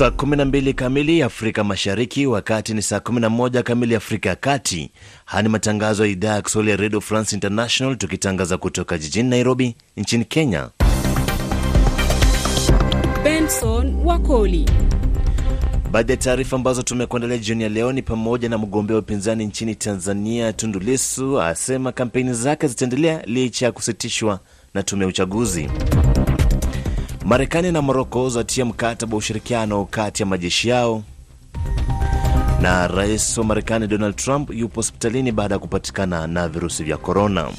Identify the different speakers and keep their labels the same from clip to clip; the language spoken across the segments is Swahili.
Speaker 1: Saa 12 kamili Afrika Mashariki, wakati ni saa 11 kamili Afrika ya Kati. Haya ni matangazo ya idhaa ya Kiswahili ya Radio France International, tukitangaza kutoka jijini Nairobi nchini Kenya.
Speaker 2: Benson Wakoli.
Speaker 1: Baadhi ya taarifa ambazo tumekuandalia jioni ya leo ni pamoja na mgombea wa upinzani nchini Tanzania Tundu Lissu asema kampeni zake zitaendelea licha ya kusitishwa na tume ya uchaguzi. Marekani na Moroko zatia mkataba wa ushirikiano kati ya majeshi yao, na rais wa Marekani Donald Trump yupo hospitalini baada ya kupatikana na virusi vya korona.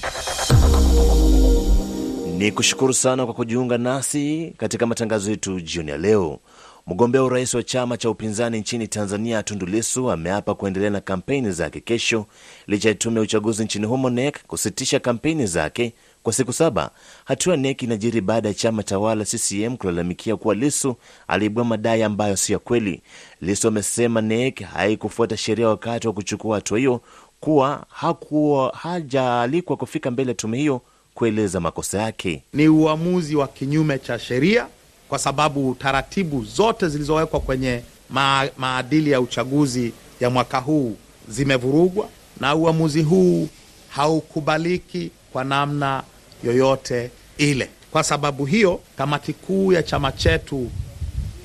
Speaker 1: Ni kushukuru sana kwa kujiunga nasi katika matangazo yetu jioni ya leo. Mgombea urais wa chama cha upinzani nchini Tanzania Tundu Lissu ameapa kuendelea na kampeni zake kesho licha ya tume ya uchaguzi nchini humo NEC kusitisha kampeni zake kwa siku saba. Hatua NEC inajiri baada ya chama tawala CCM kulalamikia kuwa Lissu aliibua madai ambayo si ya kweli. Lissu amesema NEC haikufuata sheria wakati wa kuchukua hatua hiyo, kuwa hakuwa hajaalikwa kufika mbele ya tume hiyo kueleza makosa yake.
Speaker 3: Ni uamuzi wa kinyume cha sheria kwa sababu taratibu zote zilizowekwa kwenye ma maadili ya uchaguzi ya mwaka huu zimevurugwa, na uamuzi huu haukubaliki kwa namna yoyote ile. Kwa sababu hiyo, kamati kuu ya chama chetu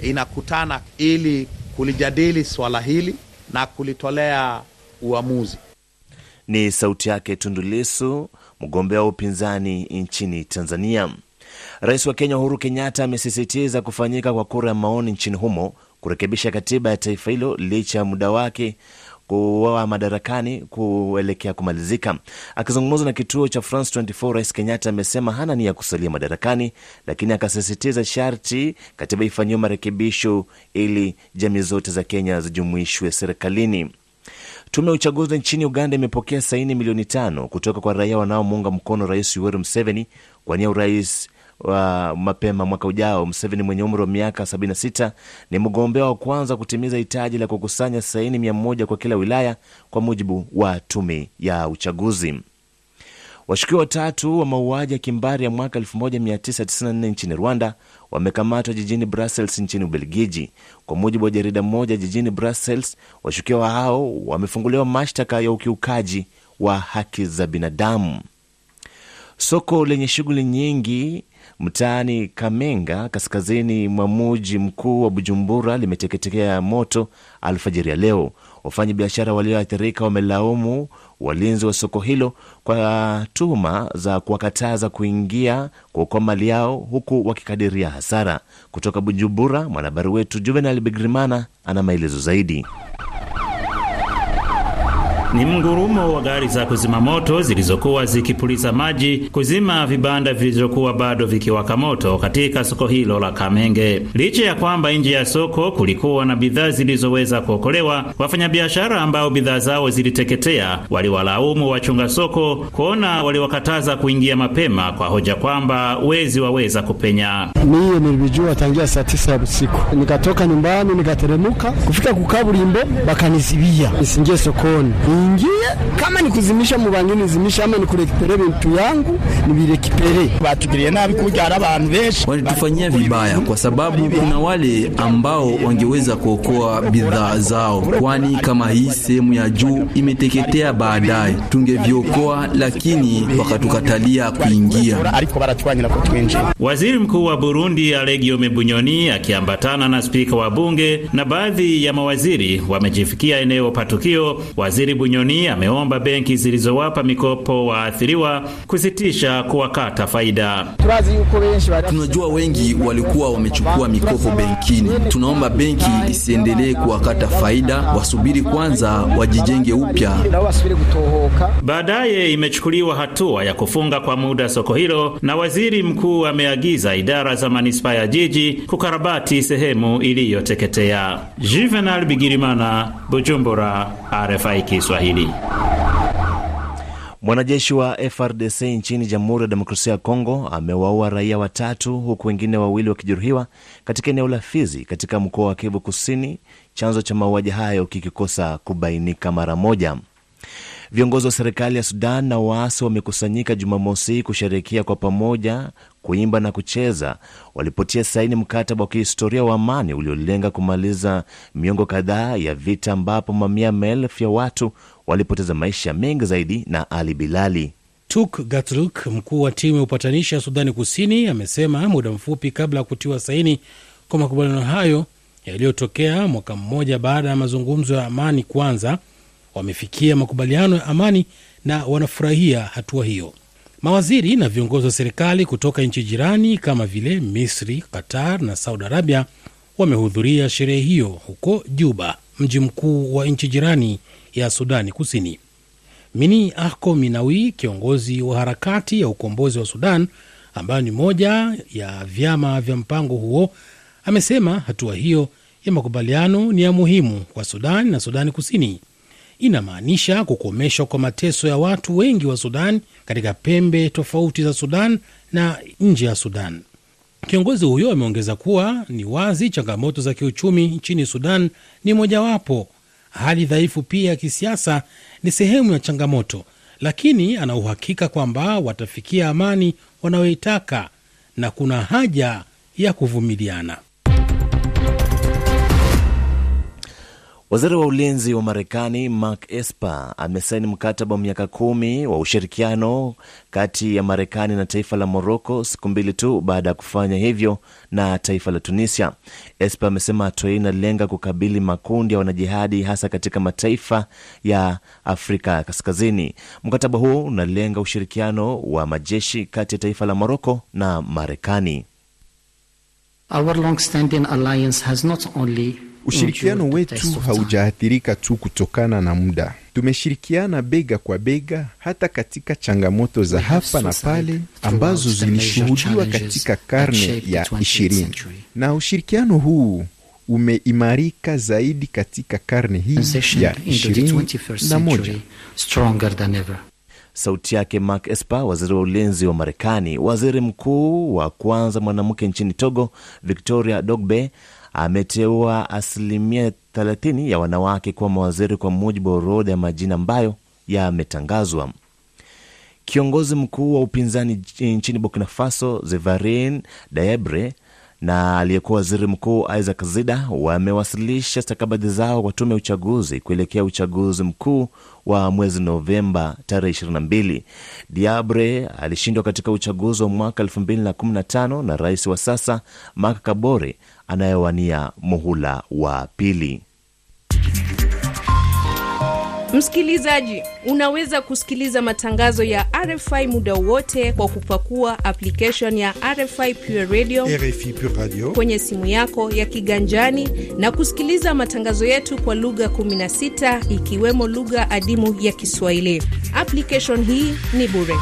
Speaker 3: inakutana ili kulijadili swala hili na kulitolea uamuzi.
Speaker 1: Ni sauti yake Tundu Lissu, mgombea wa upinzani nchini Tanzania. Rais wa Kenya Uhuru Kenyatta amesisitiza kufanyika kwa kura ya maoni nchini humo kurekebisha katiba ya taifa hilo licha ya muda wake kuwa madarakani kuelekea kumalizika. Akizungumza na kituo cha France 24, Rais Kenyatta amesema hana nia ya kusalia madarakani, lakini akasisitiza sharti katiba ifanyiwe marekebisho ili jamii zote za Kenya zijumuishwe serikalini. Tume ya uchaguzi nchini Uganda imepokea saini milioni tano kutoka kwa raia wanaomuunga mkono Rais Yoweri Museveni kwa nia urais wa mapema mwaka ujao. Museveni mwenye umri wa miaka 76 ni mgombea wa kwanza kutimiza hitaji la kukusanya saini mia moja kwa kila wilaya, kwa mujibu wa tume ya uchaguzi. Washukiwa watatu wa mauaji ya kimbari ya mwaka 1994 nchini Rwanda wamekamatwa jijini Brussels nchini Ubelgiji. Kwa mujibu wa jarida moja jijini Brussels, washukiwa hao wamefunguliwa mashtaka ya ukiukaji wa haki za binadamu. Soko lenye shughuli nyingi mtaani Kamenga, kaskazini mwa muji mkuu wa Bujumbura, limeteketea moto alfajiri ya leo. Wafanya biashara walioathirika wamelaumu walinzi wa soko hilo kwa tuhuma za kuwakataza kuingia kuokoa mali yao, huku wakikadiria hasara. Kutoka Bujumbura, mwanahabari wetu Juvenal Bigrimana ana maelezo zaidi.
Speaker 4: Ni mngurumo wa gari za kuzima moto zilizokuwa zikipuliza maji kuzima vibanda vilivyokuwa bado vikiwaka moto katika soko hilo la Kamenge. Licha ya kwamba nje ya soko kulikuwa na bidhaa zilizoweza kuokolewa, wafanyabiashara ambao bidhaa zao ziliteketea waliwalaumu wachunga soko kuona waliwakataza kuingia mapema kwa hoja kwamba wezi waweza kupenya.
Speaker 5: Miye nilijua tangia saa tisa ya usiku, nikatoka nyumbani nikateremuka kufika kukaburimbo, bakanizibia nisingie sokoni ingie kama ni kuzimisha mubange nizimisha ama ni kurekipere bintu yangu nibirekipere.
Speaker 6: Batugiriye nabi kuja hari abantu benshi
Speaker 7: walitufanyia vibaya, kwa sababu kuna wale ambao wangeweza kuokoa bidhaa zao, kwani kama hii sehemu ya juu imeteketea, baadaye tungeviokoa, lakini wakatukatalia kuingia.
Speaker 4: Waziri Mkuu wa Burundi Alegiome Bunyoni akiambatana na spika wa bunge na baadhi ya mawaziri wamejifikia eneo patukio. Waziri Bunyoni ameomba benki zilizowapa mikopo waathiriwa kusitisha kuwakata faida.
Speaker 7: Tunajua wengi walikuwa wamechukua mikopo benkini. Tunaomba benki isiendelee kuwakata faida, wasubiri kwanza wajijenge upya.
Speaker 4: Baadaye imechukuliwa hatua ya kufunga kwa muda soko hilo, na waziri mkuu ameagiza idara za manispaa ya jiji kukarabati sehemu iliyoteketea. Juvenal Bigirimana, Bujumbura, RFI Kiswahili.
Speaker 1: Mwanajeshi wa FRDC nchini Jamhuri ya Demokrasia ya Kongo amewaua raia watatu huku wengine wawili wakijeruhiwa katika eneo la Fizi katika mkoa wa Kivu Kusini, chanzo cha mauaji hayo kikikosa kubainika mara moja. Viongozi wa serikali ya Sudan na waasi wamekusanyika Jumamosi kusherehekea kwa pamoja, kuimba na kucheza walipotia saini mkataba wa kihistoria wa amani uliolenga kumaliza miongo kadhaa ya vita ambapo mamia maelfu ya watu walipoteza maisha. Mengi zaidi na Ali Bilali.
Speaker 8: Tuk Gatluk, mkuu wa timu ya upatanishi ya Sudani Kusini, amesema muda mfupi kabla ya kutiwa saini kwa makubaliano hayo yaliyotokea mwaka mmoja baada ya mazungumzo ya amani kwanza, wamefikia makubaliano ya amani na wanafurahia hatua hiyo. Mawaziri na viongozi wa serikali kutoka nchi jirani kama vile Misri, Qatar na Saudi Arabia wamehudhuria sherehe hiyo huko Juba, mji mkuu wa nchi jirani ya Sudani Kusini. Mini Ahko Minawi, kiongozi wa harakati ya ukombozi wa Sudan ambayo ni moja ya vyama vya mpango huo, amesema hatua hiyo ya makubaliano ni ya muhimu kwa Sudan na Sudani Kusini. Inamaanisha kukomeshwa kwa mateso ya watu wengi wa Sudan katika pembe tofauti za Sudan na nje ya Sudan. Kiongozi huyo ameongeza kuwa ni wazi changamoto za kiuchumi nchini Sudan ni mojawapo. Hali dhaifu pia ya kisiasa ni sehemu ya changamoto, lakini ana uhakika kwamba watafikia amani wanayoitaka na kuna haja ya kuvumiliana.
Speaker 1: Waziri wa ulinzi wa Marekani Mark Esper amesaini mkataba wa miaka kumi wa ushirikiano kati ya Marekani na taifa la Moroko siku mbili tu baada ya kufanya hivyo na taifa la Tunisia. Esper amesema hatua hii inalenga kukabili makundi ya wanajihadi hasa katika mataifa ya Afrika Kaskazini. Mkataba huo unalenga ushirikiano wa majeshi kati ya taifa la Moroko na Marekani.
Speaker 9: Our long-standing alliance has not only
Speaker 10: Ushirikiano wetu haujaathirika tu kutokana na muda. Tumeshirikiana bega kwa bega hata katika changamoto za hapa na pale ambazo zilishuhudiwa katika karne ya ishirini, na ushirikiano huu umeimarika zaidi katika karne hii ya ishirini na moja.
Speaker 1: Sauti yake Mark Esper, waziri wa ulinzi wa Marekani. Waziri mkuu wa kwanza mwanamke nchini Togo, Victoria Dogbe, ameteua asilimia 30 ya wanawake kuwa mawaziri kwa mujibu wa orodha ya majina ambayo yametangazwa. Kiongozi mkuu wa upinzani nchini Burkina Faso Zevarin Daebre na aliyekuwa waziri mkuu Isaac Zida wamewasilisha stakabadhi zao kwa tume ya uchaguzi kuelekea uchaguzi mkuu wa mwezi Novemba tarehe 22. Diabre alishindwa katika uchaguzi wa mwaka 2015 na rais wa sasa Mark Kabore anayewania muhula wa pili.
Speaker 2: Msikilizaji, unaweza kusikiliza matangazo ya RFI muda wote kwa kupakua application ya RFI Pure Radio,
Speaker 11: RFI Pure Radio
Speaker 2: kwenye simu yako ya kiganjani na kusikiliza matangazo yetu kwa lugha 16 ikiwemo lugha adimu ya Kiswahili. Application hii ni bure.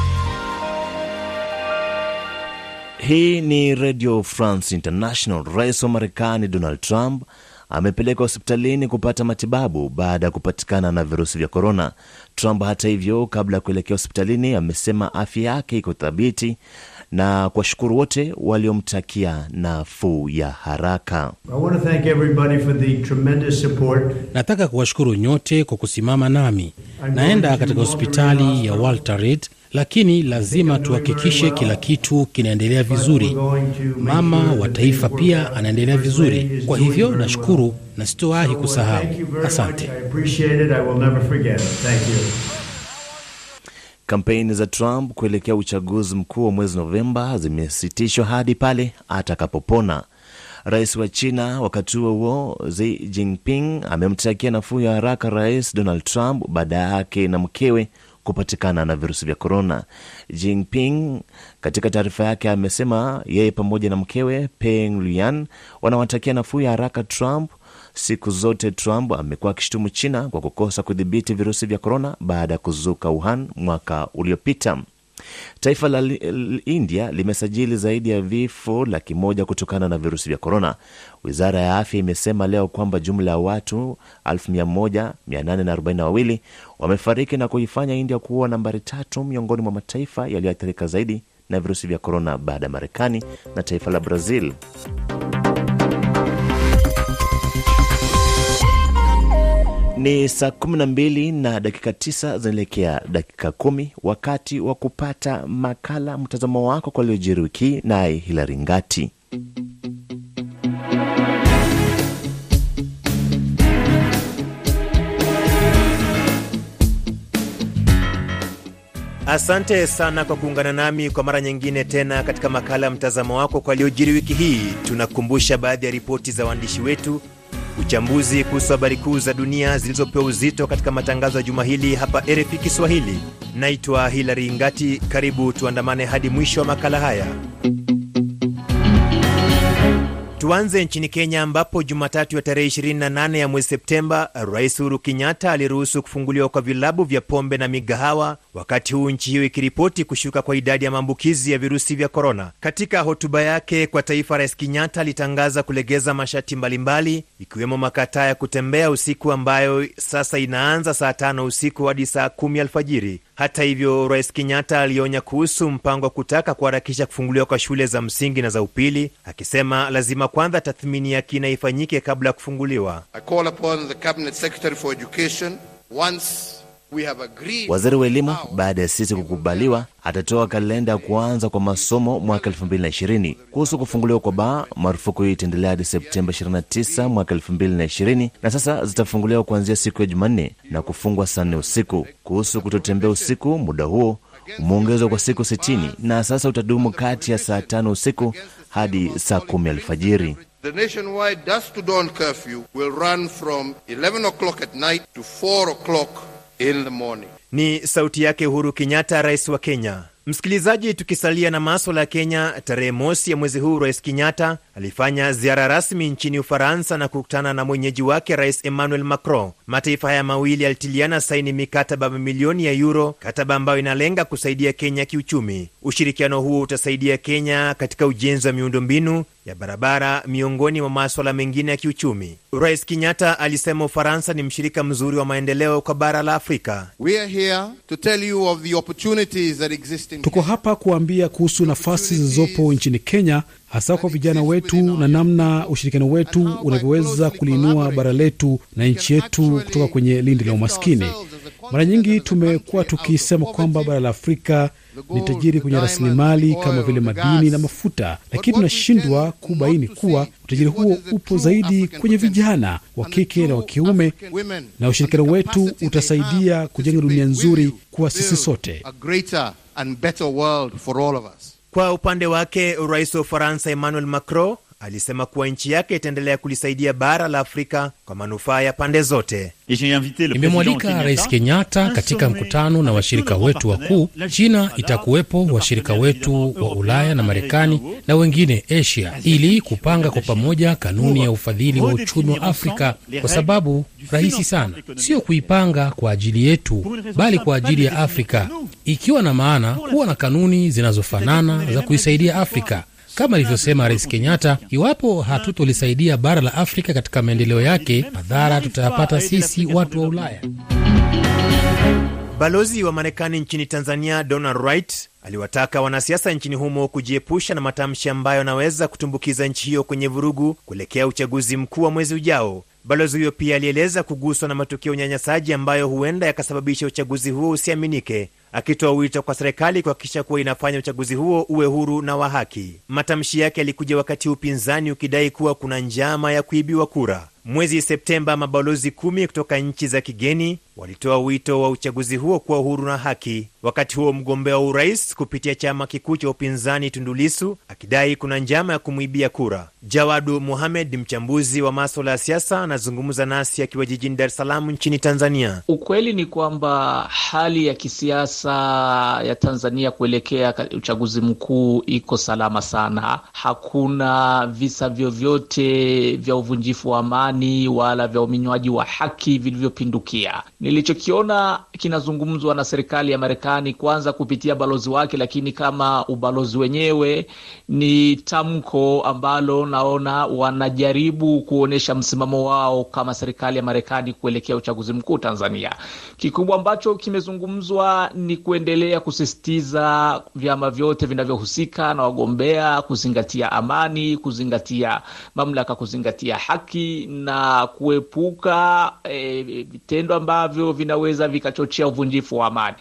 Speaker 1: Hii ni Radio France International. Rais wa Marekani Donald Trump amepelekwa hospitalini kupata matibabu baada ya kupatikana na virusi vya korona. Trump hata hivyo, kabla ya kuelekea hospitalini, amesema afya yake iko thabiti na kuwashukuru wote waliomtakia nafuu ya haraka.
Speaker 8: Nataka kuwashukuru nyote kwa kusimama nami. Naenda katika hospitali ya Walter Reed, lakini lazima tuhakikishe kila kitu kinaendelea vizuri. Mama wa taifa pia anaendelea vizuri, kwa hivyo nashukuru na sitowahi kusahau. Asante.
Speaker 1: Kampeni za Trump kuelekea uchaguzi mkuu wa mwezi Novemba zimesitishwa hadi pale atakapopona. Rais wa China wakati huo huo, Xi Jinping amemtakia nafuu ya haraka Rais Donald Trump baada yake na mkewe kupatikana na virusi vya korona. Jinping katika taarifa yake amesema yeye pamoja na mkewe Peng Lian wanawatakia nafuu ya haraka Trump. Siku zote Trump amekuwa akishutumu China kwa kukosa kudhibiti virusi vya korona baada ya kuzuka Wuhan mwaka uliopita. Taifa la India limesajili zaidi ya vifo laki moja kutokana na virusi vya korona. Wizara ya afya imesema leo kwamba jumla ya watu 1842 wamefariki na kuifanya India kuwa nambari tatu miongoni mwa mataifa yaliyoathirika zaidi na virusi vya korona baada ya Marekani na taifa la Brazil. Ni saa 12 na dakika 9 zinaelekea dakika kumi, wakati wa kupata makala mtazamo wako kwa liojiri wiki, naye Hilari Ngati.
Speaker 11: Asante sana kwa kuungana nami kwa mara nyingine tena katika makala mtazamo wako kwa liojiri wiki hii. Tunakumbusha baadhi ya ripoti za waandishi wetu, uchambuzi kuhusu habari kuu za dunia zilizopewa uzito katika matangazo ya juma hili hapa RFI Kiswahili. Naitwa Hilary Ngati, karibu tuandamane hadi mwisho wa makala haya. Tuanze nchini Kenya ambapo Jumatatu ya tarehe 28 ya mwezi Septemba, Rais Uhuru Kenyatta aliruhusu kufunguliwa kwa vilabu vya pombe na migahawa, wakati huu nchi hiyo ikiripoti kushuka kwa idadi ya maambukizi ya virusi vya korona. Katika hotuba yake kwa taifa, Rais Kenyatta alitangaza kulegeza masharti mbalimbali, ikiwemo makataa ya kutembea usiku ambayo sasa inaanza saa tano usiku hadi saa kumi alfajiri. Hata hivyo, Rais Kenyatta alionya kuhusu mpango wa kutaka kuharakisha kufunguliwa kwa shule za msingi na za upili, akisema lazima kwanza tathmini ya kina ifanyike kabla ya kufunguliwa.
Speaker 1: Waziri wa elimu baada ya sisi kukubaliwa atatoa kalenda ya kuanza kwa masomo mwaka 2020. Kuhusu kufunguliwa kwa baa, marufuku hiyo itaendelea hadi Septemba 29 mwaka 2020, na sasa zitafunguliwa kuanzia siku ya Jumanne na kufungwa saa nne usiku. Kuhusu kutotembea usiku, muda huo umeongezwa kwa siku 60 na sasa utadumu kati ya saa tano usiku hadi saa kumi alfajiri.
Speaker 12: The nationwide dusk to dawn curfew will run from 11 o'clock at night to 4 o'clock in the morning.
Speaker 11: Ni sauti yake Uhuru Kenyatta, rais wa Kenya. Msikilizaji, tukisalia na maswala ya Kenya, tarehe mosi ya mwezi huu Rais Kenyatta alifanya ziara rasmi nchini Ufaransa na kukutana na mwenyeji wake Rais Emmanuel Macron. Mataifa haya mawili yalitiliana saini mikataba mamilioni ya yuro, kataba ambayo inalenga kusaidia Kenya kiuchumi. Ushirikiano huo utasaidia Kenya katika ujenzi wa miundombinu ya barabara miongoni mwa maswala mengine ya kiuchumi. Rais Kenyatta alisema Ufaransa ni mshirika mzuri wa maendeleo kwa bara la Afrika.
Speaker 12: We are here to tell you of the opportunities that exist in
Speaker 13: Tuko hapa kuambia kuhusu nafasi zilizopo nchini Kenya, hasa kwa vijana wetu na namna ushirikiano wetu unavyoweza kuliinua bara letu na nchi yetu kutoka kwenye lindi la umaskini. Mara nyingi tumekuwa tukisema kwamba bara la Afrika ni tajiri kwenye rasilimali kama vile madini na mafuta, lakini tunashindwa kubaini kuwa utajiri huo upo zaidi kwenye vijana wa kike na wa kiume, na ushirikiano wetu utasaidia kujenga dunia nzuri kwa sisi sote.
Speaker 11: Kwa upande wake, rais wa Ufaransa Emmanuel Macron alisema kuwa nchi yake itaendelea kulisaidia bara la Afrika kwa manufaa ya pande zote.
Speaker 8: Nimemwalika Rais Kenyatta katika mkutano na washirika wetu wakuu. China itakuwepo, washirika wetu wa Ulaya na Marekani na wengine Asia, ili kupanga kwa pamoja kanuni ya ufadhili wa uchumi wa Afrika, kwa sababu rahisi sana, sio kuipanga kwa ajili yetu, bali kwa ajili ya Afrika, ikiwa na maana kuwa na kanuni zinazofanana za kuisaidia Afrika. Kama alivyosema Rais Kenyatta, iwapo hatutolisaidia bara la Afrika katika maendeleo yake, madhara tutayapata sisi watu wa Ulaya.
Speaker 11: Balozi wa Marekani nchini Tanzania Donald Wright aliwataka wanasiasa nchini humo kujiepusha na matamshi ambayo yanaweza kutumbukiza nchi hiyo kwenye vurugu kuelekea uchaguzi mkuu wa mwezi ujao. Balozi huyo pia alieleza kuguswa na matukio ya unyanyasaji ambayo huenda yakasababisha uchaguzi huo usiaminike, akitoa wito kwa serikali kuhakikisha kuwa inafanya uchaguzi huo uwe huru na wa haki. Matamshi yake yalikuja wakati upinzani ukidai kuwa kuna njama ya kuibiwa kura. Mwezi Septemba, mabalozi kumi kutoka nchi za kigeni walitoa wito wa uchaguzi huo kuwa huru na haki. Wakati huo mgombea wa urais kupitia chama kikuu cha upinzani Tundulisu akidai kuna njama ya kumwibia kura. Jawadu Muhamed, mchambuzi wa maswala ya siasa, anazungumza nasi akiwa jijini Dar es Salaam nchini Tanzania.
Speaker 14: Ukweli ni kwamba hali ya kisiasa ya Tanzania kuelekea uchaguzi mkuu iko salama sana. Hakuna visa vyovyote vya uvunjifu wa amani wala vya uminywaji wa haki vilivyopindukia. Nilichokiona kinazungumzwa na serikali ya Marekani kwanza kupitia balozi wake, lakini kama ubalozi wenyewe ni tamko ambalo naona wanajaribu kuonyesha msimamo wao kama serikali ya Marekani kuelekea uchaguzi mkuu Tanzania. Kikubwa ambacho kimezungumzwa ni ni kuendelea kusisitiza vyama vyote vinavyohusika na wagombea kuzingatia amani, kuzingatia mamlaka, kuzingatia haki na kuepuka vitendo e, ambavyo vinaweza vikachochea uvunjifu wa amani.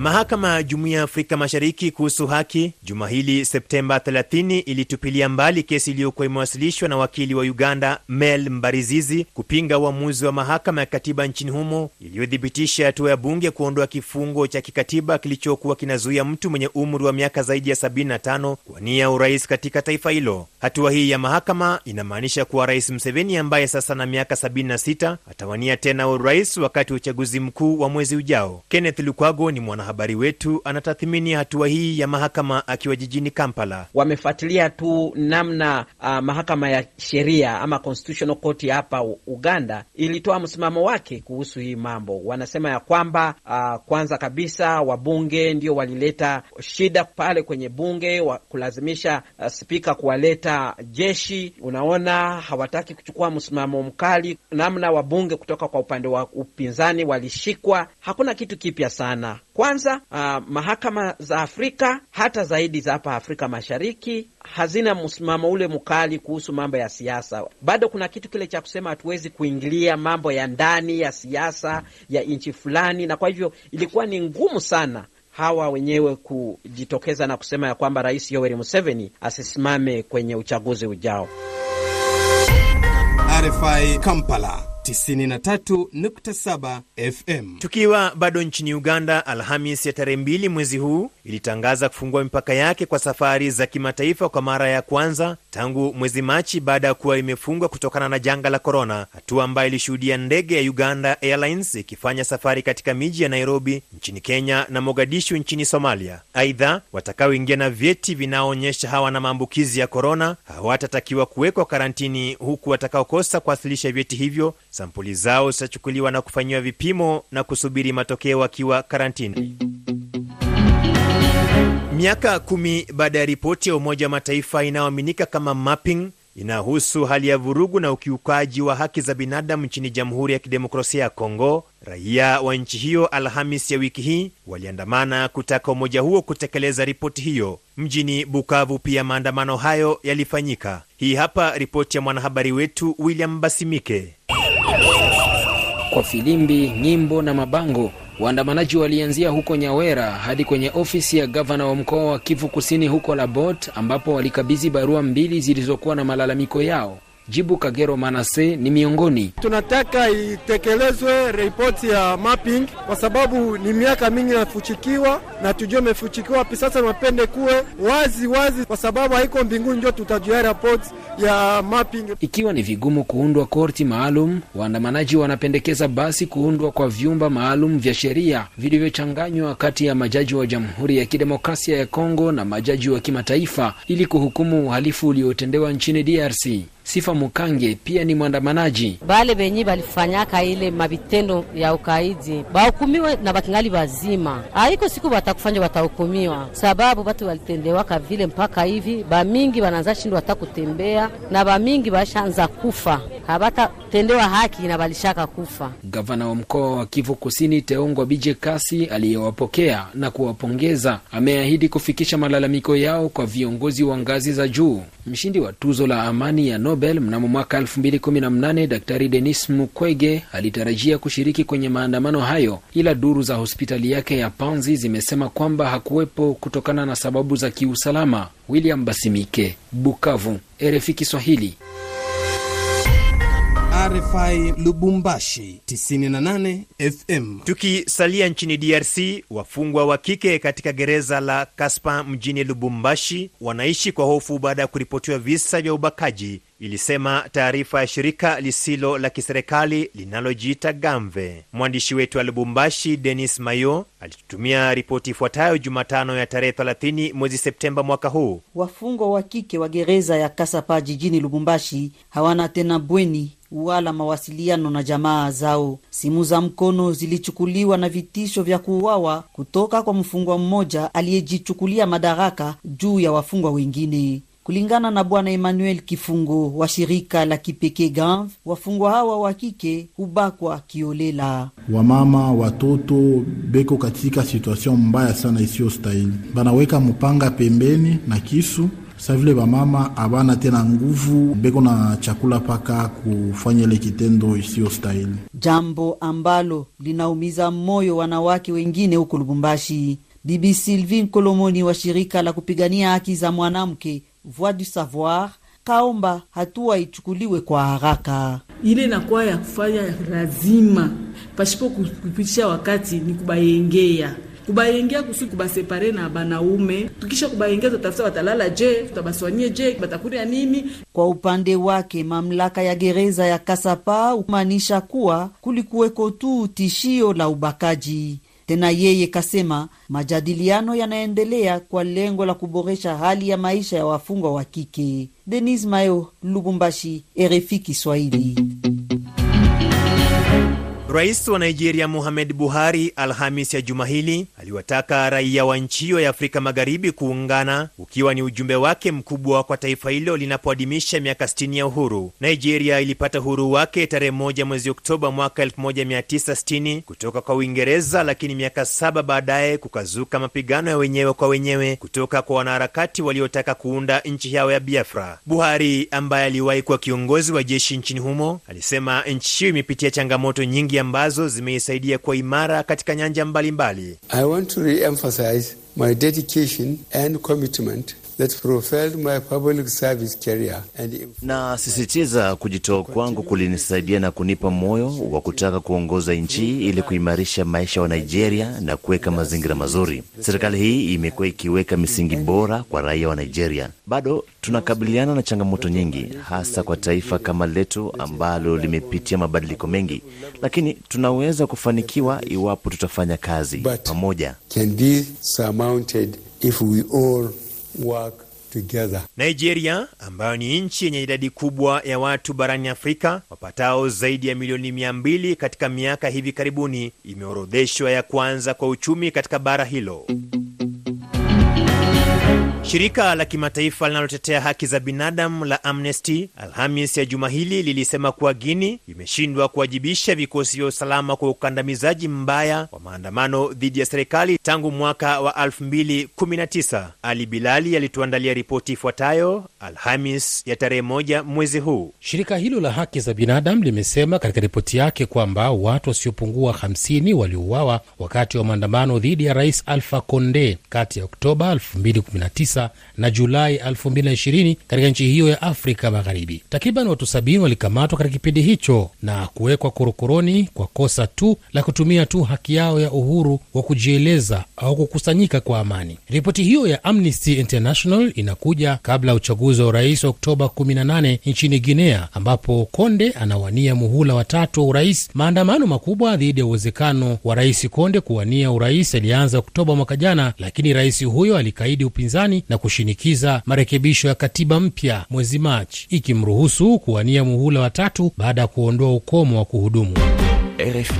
Speaker 11: Mahakama ya Jumuiya ya Afrika Mashariki kuhusu haki juma hili Septemba 30 ilitupilia mbali kesi iliyokuwa imewasilishwa na wakili wa Uganda Mel Mbarizizi kupinga uamuzi wa mahakama ya katiba nchini humo iliyothibitisha hatua ya bunge kuondoa kifungo cha kikatiba kilichokuwa kinazuia mtu mwenye umri wa miaka zaidi ya 75 kuwania urais katika taifa hilo. Hatua hii ya mahakama inamaanisha kuwa Rais Mseveni ambaye sasa na miaka 76 atawania tena urais wakati wa uchaguzi mkuu wa mwezi ujao. Kenneth Lukwago ni mwana habari wetu anatathmini hatua hii ya mahakama akiwa jijini Kampala.
Speaker 15: Wamefuatilia tu namna uh, mahakama ya sheria ama Constitutional Court ya hapa Uganda ilitoa msimamo wake kuhusu hii mambo. Wanasema ya kwamba uh, kwanza kabisa wabunge ndio walileta shida pale kwenye bunge wa kulazimisha uh, spika kuwaleta jeshi. Unaona, hawataki kuchukua msimamo mkali, namna wabunge kutoka kwa upande wa upinzani walishikwa. Hakuna kitu kipya sana kwanza uh, mahakama za Afrika hata zaidi za hapa Afrika Mashariki hazina msimamo ule mkali kuhusu mambo ya siasa. Bado kuna kitu kile cha kusema hatuwezi kuingilia mambo ya ndani ya siasa ya nchi fulani, na kwa hivyo ilikuwa ni ngumu sana hawa wenyewe kujitokeza na kusema ya kwamba Rais Yoweri Museveni asisimame kwenye uchaguzi ujao.
Speaker 16: RFI Kampala 93.7 FM.
Speaker 11: Tukiwa bado nchini Uganda, Alhamis ya tarehe mbili mwezi huu ilitangaza kufungua mipaka yake kwa safari za kimataifa kwa mara ya kwanza tangu mwezi Machi baada ya kuwa imefungwa kutokana na janga la korona, hatua ambayo ilishuhudia ndege ya Uganda Airlines ikifanya safari katika miji ya Nairobi nchini Kenya na Mogadishu nchini Somalia. Aidha, watakaoingia na vyeti vinaoonyesha hawa na maambukizi ya korona hawatatakiwa kuwekwa karantini, huku watakaokosa kuwasilisha vyeti hivyo sampuli zao zitachukuliwa na kufanyiwa vipimo na kusubiri matokeo akiwa karantini. Miaka kumi baada ya ripoti ya Umoja wa Mataifa inayoaminika kama mapping inahusu hali ya vurugu na ukiukaji wa haki za binadamu nchini Jamhuri ya Kidemokrasia ya Kongo, raia wa nchi hiyo Alhamis ya wiki hii waliandamana kutaka umoja huo kutekeleza ripoti hiyo. Mjini Bukavu pia maandamano hayo yalifanyika. Hii hapa ripoti ya mwanahabari wetu William Basimike.
Speaker 17: Kwa filimbi, nyimbo na mabango, waandamanaji walianzia huko Nyawera hadi kwenye ofisi ya gavana wa mkoa wa Kivu Kusini huko Labot, ambapo walikabidhi barua mbili zilizokuwa na malalamiko yao. Jibu Kagero Manase ni miongoni.
Speaker 5: Tunataka itekelezwe ripoti ya mapping kwa sababu ni miaka mingi nafuchikiwa na tujue imefuchikiwa wapi. Sasa mapende kuwe wazi wazi, kwa sababu haiko mbinguni ndio tutajua ripoti ya mapping.
Speaker 17: Ikiwa ni vigumu kuundwa korti maalum, waandamanaji wanapendekeza basi kuundwa kwa vyumba maalum vya sheria vilivyochanganywa kati ya majaji wa Jamhuri ya Kidemokrasia ya Kongo na majaji wa kimataifa ili kuhukumu uhalifu uliotendewa nchini DRC. Sifa Mukange pia ni mwandamanaji.
Speaker 18: Bale benyi balifanyaka ile mavitendo ya ukaidi bahukumiwe na bakingali bazima, aiko siku batakufanya batahukumiwa, sababu batu walitendewaka vile mpaka hivi bamingi bananza shindu hata kutembea na bamingi bashanza kufa, habatatendewa haki na balishaka kufa.
Speaker 17: Gavana wa mkoa wa Kivu Kusini Teongwa Bije Kasi aliyewapokea na kuwapongeza ameahidi kufikisha malalamiko yao kwa viongozi wa ngazi za juu. Mshindi wa tuzo la amani ya Nobel mnamo mwaka 2018 Daktari Denis Mukwege alitarajia kushiriki kwenye maandamano hayo, ila duru za hospitali yake ya Panzi zimesema kwamba hakuwepo kutokana na sababu za kiusalama. William Basimike, Bukavu, RFI Kiswahili.
Speaker 16: RFI Lubumbashi 98 FM.
Speaker 11: Tukisalia nchini DRC, wafungwa wa kike katika gereza la Kaspa mjini Lubumbashi wanaishi kwa hofu baada ya kuripotiwa visa vya ubakaji, ilisema taarifa ya shirika lisilo la kiserikali linalojiita Gamve. Mwandishi wetu wa Lubumbashi, Denis Mayo, alitutumia ripoti ifuatayo Jumatano ya tarehe 30 mwezi Septemba mwaka huu.
Speaker 19: Wafungwa wa kike wa gereza ya Kasapa jijini Lubumbashi hawana tena bweni wala mawasiliano na jamaa zao. Simu za mkono zilichukuliwa na vitisho vya kuuawa kutoka kwa mfungwa mmoja aliyejichukulia madaraka juu ya wafungwa wengine. Kulingana na Bwana Emmanuel Kifungo wa shirika la kipekee GAMV, wafungwa hawa wa kike hubakwa kiolela.
Speaker 20: Wamama watoto beko katika situation mbaya sana isiyo stahili, banaweka mpanga pembeni na kisu sa vile bamama abana tena nguvu beko na chakula paka kufanya ile kitendo isiyo stahili,
Speaker 19: jambo ambalo linaumiza moyo wanawake wengine huko Lubumbashi. Bibi Sylvie Kolomoni wa shirika la kupigania haki za mwanamke Voix du Savoir kaomba hatua ichukuliwe kwa haraka.
Speaker 21: Ile nakuwa ya kufanya lazima pasipo kupitisha wakati ni kubayengea kubayengea kusi kubasepare na banaume. Tukisha kubayengea tutafuta watalala je, tutabaswanie je, batakuria nini?
Speaker 19: Kwa upande wake mamlaka ya gereza ya Kasapa humaanisha kuwa kulikuweko tu tishio la ubakaji. Tena yeye kasema majadiliano yanaendelea kwa lengo la kuboresha hali ya maisha ya wafungwa wa kike. Denis Mayo, Lubumbashi, RFI Kiswahili.
Speaker 11: Rais wa Nigeria Muhamed Buhari Alhamis ya juma hili aliwataka raia wa nchi hiyo ya Afrika Magharibi kuungana, ukiwa ni ujumbe wake mkubwa kwa taifa hilo linapoadhimisha miaka 60 ya uhuru. Nigeria ilipata uhuru wake tarehe moja mwezi Oktoba mwaka 1960 kutoka kwa Uingereza, lakini miaka saba baadaye kukazuka mapigano ya wenyewe kwa wenyewe kutoka kwa wanaharakati waliotaka kuunda nchi yao ya Biafra. Buhari ambaye aliwahi kuwa kiongozi wa jeshi nchini humo alisema nchi hiyo imepitia changamoto nyingi ambazo zimeisaidia kuwa imara katika nyanja mbalimbali mbali.
Speaker 22: I want to re-emphasize my dedication and commitment that propelled my public service career and
Speaker 1: na sisitiza kujitoa kwangu kulinisaidia na kunipa moyo wa kutaka kuongoza nchi ili kuimarisha maisha wa Nigeria na kuweka mazingira mazuri. Serikali hii imekuwa ikiweka misingi bora kwa raia wa Nigeria. Bado tunakabiliana na changamoto nyingi, hasa kwa taifa kama letu ambalo limepitia mabadiliko mengi, lakini tunaweza kufanikiwa iwapo tutafanya kazi pamoja.
Speaker 22: Work together.
Speaker 11: Nigeria ambayo ni nchi yenye idadi kubwa ya watu barani Afrika wapatao zaidi ya milioni mia mbili katika miaka hivi karibuni imeorodheshwa ya kwanza kwa uchumi katika bara hilo. Shirika la kimataifa linalotetea haki za binadamu la Amnesty Alhamis ya juma hili lilisema kuwa Guini imeshindwa kuwajibisha vikosi vya usalama kwa ukandamizaji mbaya wa maandamano dhidi ya serikali tangu mwaka wa 2019. Ali Bilali alituandalia ripoti ifuatayo Alhamis ya tarehe moja mwezi huu.
Speaker 8: Shirika hilo la haki za binadamu limesema katika ripoti yake kwamba watu wasiopungua 50 waliuawa wakati wa maandamano dhidi ya rais Alfa Conde kati ya Oktoba 2019 na Julai 2020 katika nchi hiyo ya Afrika Magharibi. Takriban watu sabini walikamatwa katika kipindi hicho na kuwekwa korokoroni kwa kosa tu la kutumia tu haki yao ya uhuru wa kujieleza au kukusanyika kwa amani. Ripoti hiyo ya Amnesty International inakuja kabla ya uchaguzi wa urais wa Oktoba 18 nchini Guinea, ambapo Konde anawania muhula watatu wa urais. Maandamano makubwa dhidi ya uwezekano wa rais Konde kuwania urais yalianza Oktoba mwaka jana, lakini rais huyo alikaidi upinzani na kushinikiza marekebisho ya katiba mpya mwezi Machi, ikimruhusu kuwania muhula watatu baada ya kuondoa ukomo wa kuhudumu.
Speaker 1: RFI.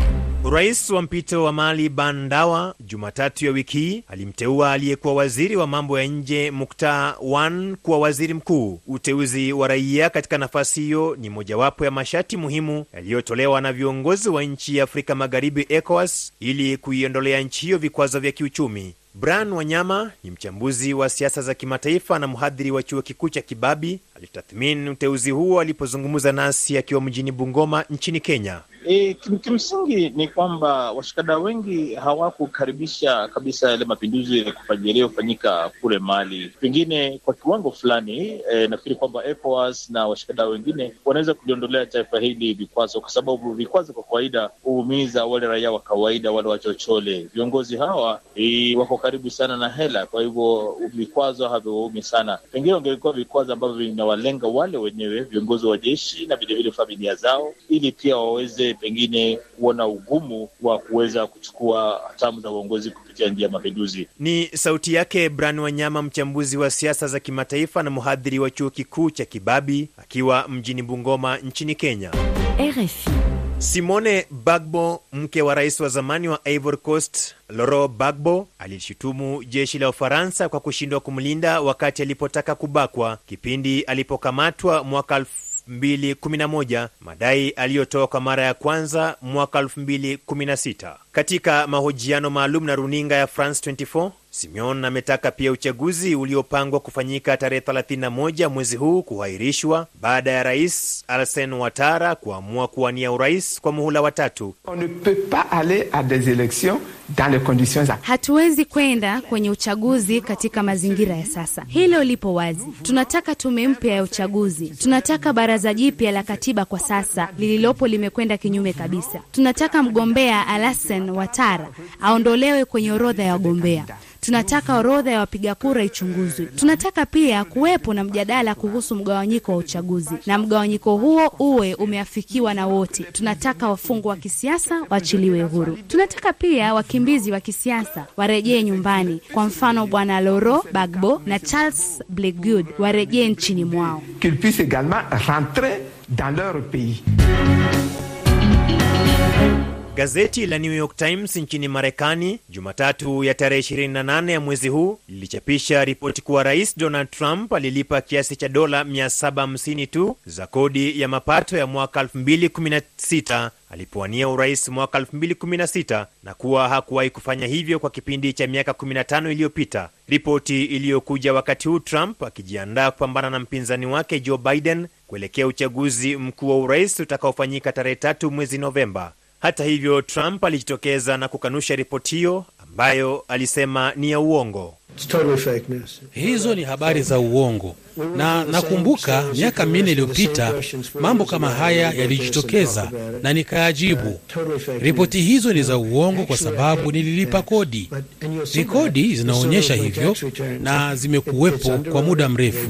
Speaker 11: Rais wa mpito wa Mali Bandawa Jumatatu ya wiki hii alimteua aliyekuwa waziri wa mambo ya nje Muktar Wan kuwa waziri mkuu. Uteuzi wa raia katika nafasi hiyo ni mojawapo ya masharti muhimu yaliyotolewa na viongozi wa nchi ya Afrika Magharibi, ECOWAS, ili kuiondolea nchi hiyo vikwazo vya kiuchumi. Brian Wanyama ni mchambuzi wa siasa za kimataifa na mhadhiri wa chuo kikuu cha Kibabi. Alitathmini uteuzi huo alipozungumza nasi akiwa mjini Bungoma nchini Kenya.
Speaker 23: E, kim, kimsingi ni kwamba washikadau wengi hawakukaribisha kabisa yale mapinduzi yaliyofanyika kule Mali. Pengine kwa kiwango fulani e, nafikiri kwamba ECOWAS na washikadau wengine wanaweza kuliondolea taifa hili vikwazo, kwa sababu vikwazo kwa kawaida huumiza wale raia wa kawaida, wale wachochole. Viongozi hawa e, wako karibu sana na hela, kwa hivyo vikwazo haviwaumi sana. Pengine wangekuwa vikwazo ambavyo vinawalenga wale wenyewe viongozi wa jeshi na vilevile familia zao, ili pia waweze pengine kuona ugumu wa kuweza kuchukua hatamu za uongozi kupitia njia ya mapinduzi.
Speaker 11: Ni sauti yake Brian Wanyama, mchambuzi wa siasa za kimataifa na mhadhiri wa chuo kikuu cha Kibabi, akiwa mjini Bungoma nchini Kenya.
Speaker 24: RFI.
Speaker 11: Simone Bagbo, mke wa rais wa zamani wa Ivory Coast Laurent Bagbo, alishutumu jeshi la Ufaransa kwa kushindwa kumlinda wakati alipotaka kubakwa kipindi alipokamatwa mwaka 2011, madai aliyotoa kwa mara ya kwanza mwaka 2016. Katika mahojiano maalum na runinga ya France 24, Simeon ametaka pia uchaguzi uliopangwa kufanyika tarehe 31 mwezi huu kuahirishwa baada ya rais Alassane Ouattara kuamua kuwania urais kwa muhula wa tatu.
Speaker 25: Hatuwezi kwenda kwenye uchaguzi katika mazingira ya sasa, hilo lipo wazi. Tunataka tume mpya ya uchaguzi, tunataka baraza jipya la katiba. Kwa sasa lililopo limekwenda kinyume kabisa. Tunataka mgombea Alassane Ouattara aondolewe kwenye orodha ya wagombea. Tunataka orodha ya wapiga kura ichunguzwe. Tunataka pia kuwepo na mjadala kuhusu mgawanyiko wa uchaguzi, na mgawanyiko huo uwe umeafikiwa na wote. Tunataka wafungwa wa kisiasa waachiliwe huru. Tunataka pia wakimbizi wa kisiasa warejee nyumbani, kwa mfano Bwana Loro Bagbo na Charles Blegood warejee nchini mwao.
Speaker 11: Gazeti la New York Times nchini Marekani Jumatatu ya tarehe 28 ya mwezi huu lilichapisha ripoti kuwa Rais Donald Trump alilipa kiasi cha dola 750 tu za kodi ya mapato ya mwaka 2016 alipowania urais mwaka 2016 na kuwa hakuwahi kufanya hivyo kwa kipindi cha miaka 15 iliyopita, ripoti iliyokuja wakati huu Trump akijiandaa kupambana na mpinzani wake Joe Biden kuelekea uchaguzi mkuu wa urais utakaofanyika tarehe tatu mwezi Novemba. Hata hivyo, Trump alijitokeza na kukanusha ripoti hiyo ambayo alisema ni ya uongo.
Speaker 8: Hizo ni habari za uongo, na nakumbuka miaka minne iliyopita mambo kama haya yalijitokeza na nikayajibu. Ripoti hizo ni za uongo kwa sababu nililipa kodi. Rekodi zinaonyesha hivyo na zimekuwepo kwa muda mrefu.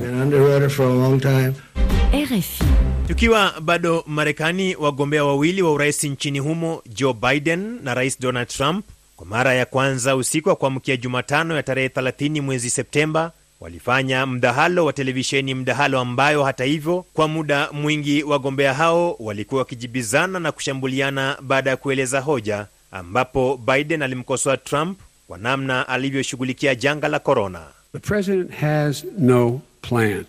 Speaker 25: RFI.
Speaker 11: Tukiwa bado Marekani, wagombea wawili wa urais nchini humo Joe Biden na Rais Donald Trump kwa mara ya kwanza usiku wa kuamkia Jumatano ya tarehe 30 mwezi Septemba walifanya mdahalo wa televisheni, mdahalo ambayo hata hivyo kwa muda mwingi wagombea hao walikuwa wakijibizana na kushambuliana baada ya kueleza hoja, ambapo Biden alimkosoa Trump kwa namna alivyoshughulikia janga la korona.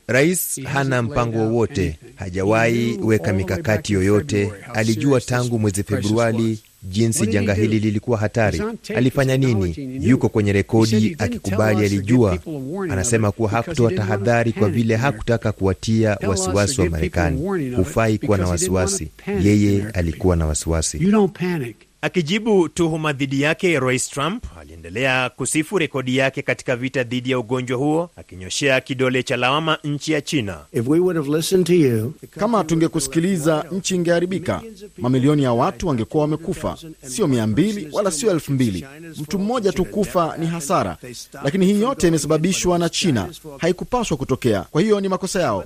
Speaker 26: Rais hana mpango wowote, hajawahi weka mikakati yoyote. Alijua tangu mwezi Februari jinsi janga hili lilikuwa hatari. Alifanya nini? Yuko kwenye rekodi akikubali alijua. Anasema kuwa hakutoa tahadhari kwa vile hakutaka kuwatia wasiwasi wa Marekani. Hufai kuwa na wasiwasi. Yeye alikuwa na wasiwasi.
Speaker 11: Akijibu tuhuma dhidi yake, Rais Trump aliendelea kusifu rekodi yake katika vita dhidi ya ugonjwa huo, akinyoshea kidole cha lawama nchi ya China.
Speaker 27: Kama tungekusikiliza, nchi ingeharibika. Mamilioni ya watu wangekuwa wamekufa, sio mia mbili wala sio elfu mbili. Mtu mmoja tu kufa ni hasara, lakini hii yote imesababishwa na China. Haikupaswa kutokea, kwa hiyo ni makosa yao.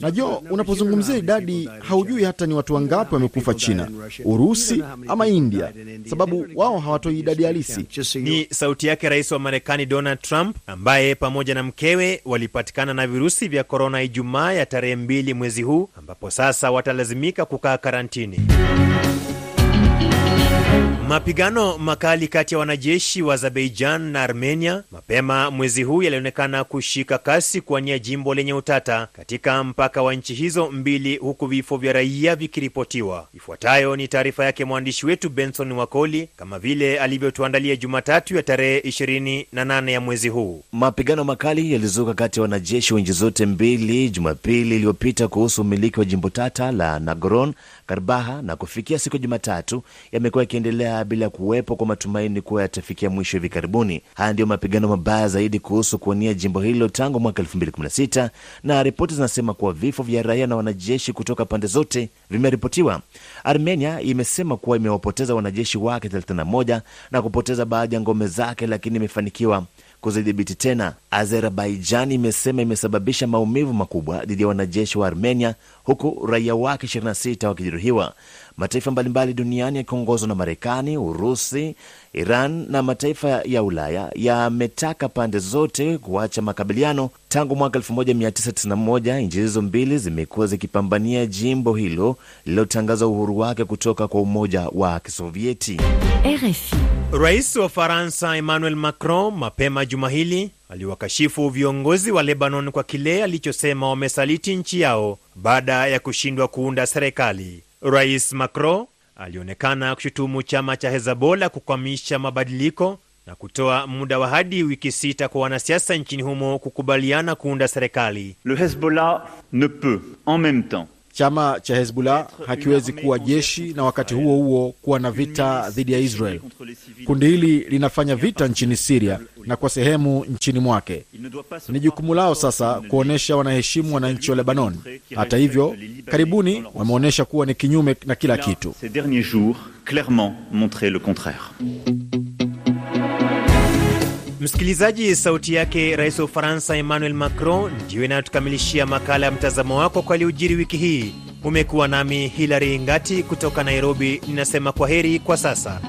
Speaker 27: Najua unapozungumzia idadi, haujui hata ni watu wangapi wamekufa China, Urusi ama India, sababu wao hawatoi idadi halisi.
Speaker 11: Ni sauti yake rais wa Marekani Donald Trump, ambaye pamoja na mkewe walipatikana na virusi vya korona Ijumaa ya tarehe mbili mwezi huu, ambapo sasa watalazimika kukaa karantini. Mapigano makali kati ya wanajeshi wa Azerbaijan na Armenia mapema mwezi huu yalionekana kushika kasi kuwania jimbo lenye utata katika mpaka wa nchi hizo mbili, huku vifo vya raia vikiripotiwa. Ifuatayo ni taarifa yake mwandishi wetu Benson Wakoli, kama vile alivyotuandalia Jumatatu ya tarehe 28 ya mwezi huu.
Speaker 1: Mapigano makali yalizuka kati ya wanajeshi wa nchi zote mbili Jumapili iliyopita kuhusu umiliki wa jimbo tata la Nagorno Karabakh, na kufikia siku ya Jumatatu yamekuwa yakiendelea bila kuwepo kwa matumaini kuwa yatafikia mwisho hivi karibuni. Haya ndiyo mapigano mabaya zaidi kuhusu kuwania jimbo hilo tangu mwaka 2016 na ripoti zinasema kuwa vifo vya raia na wanajeshi kutoka pande zote vimeripotiwa. Armenia imesema kuwa imewapoteza wanajeshi wake 31 na kupoteza baadhi ya ngome zake, lakini imefanikiwa kuzidhibiti tena. Azerbaijan imesema imesababisha maumivu makubwa dhidi ya wanajeshi wa Armenia, huku raia wake 26 wakijeruhiwa. Mataifa mbalimbali duniani yakiongozwa na Marekani, Urusi, Iran na mataifa ya Ulaya yametaka pande zote kuacha makabiliano. Tangu mwaka 1991 nchi hizo mbili zimekuwa zikipambania jimbo hilo lililotangaza uhuru wake kutoka kwa Umoja wa Kisovieti.
Speaker 4: RFI.
Speaker 11: Rais wa Faransa Emmanuel Macron mapema juma hili aliwakashifu viongozi wa Lebanon kwa kile alichosema wamesaliti nchi yao baada ya kushindwa kuunda serikali. Rais Macron alionekana kushutumu chama cha Hezbollah kukwamisha mabadiliko na kutoa muda wa hadi wiki sita kwa wanasiasa nchini humo kukubaliana kuunda serikali.
Speaker 28: Le Hezbollah ne peut en même temps
Speaker 27: Chama cha Hezbollah hakiwezi kuwa jeshi na wakati huo huo kuwa na vita dhidi ya Israel. Kundi hili linafanya vita nchini Siria na kwa sehemu nchini mwake. Ni jukumu lao sasa kuonyesha wanaheshimu wananchi wa Lebanon. Hata hivyo, karibuni wameonyesha kuwa ni kinyume na kila kitu.
Speaker 11: Msikilizaji, sauti yake rais wa Ufaransa Emmanuel Macron ndiyo inayotukamilishia makala ya mtazamo wako kwa yaliyojiri wiki hii. Umekuwa nami Hilary Ngati kutoka Nairobi, ninasema kwa heri kwa sasa.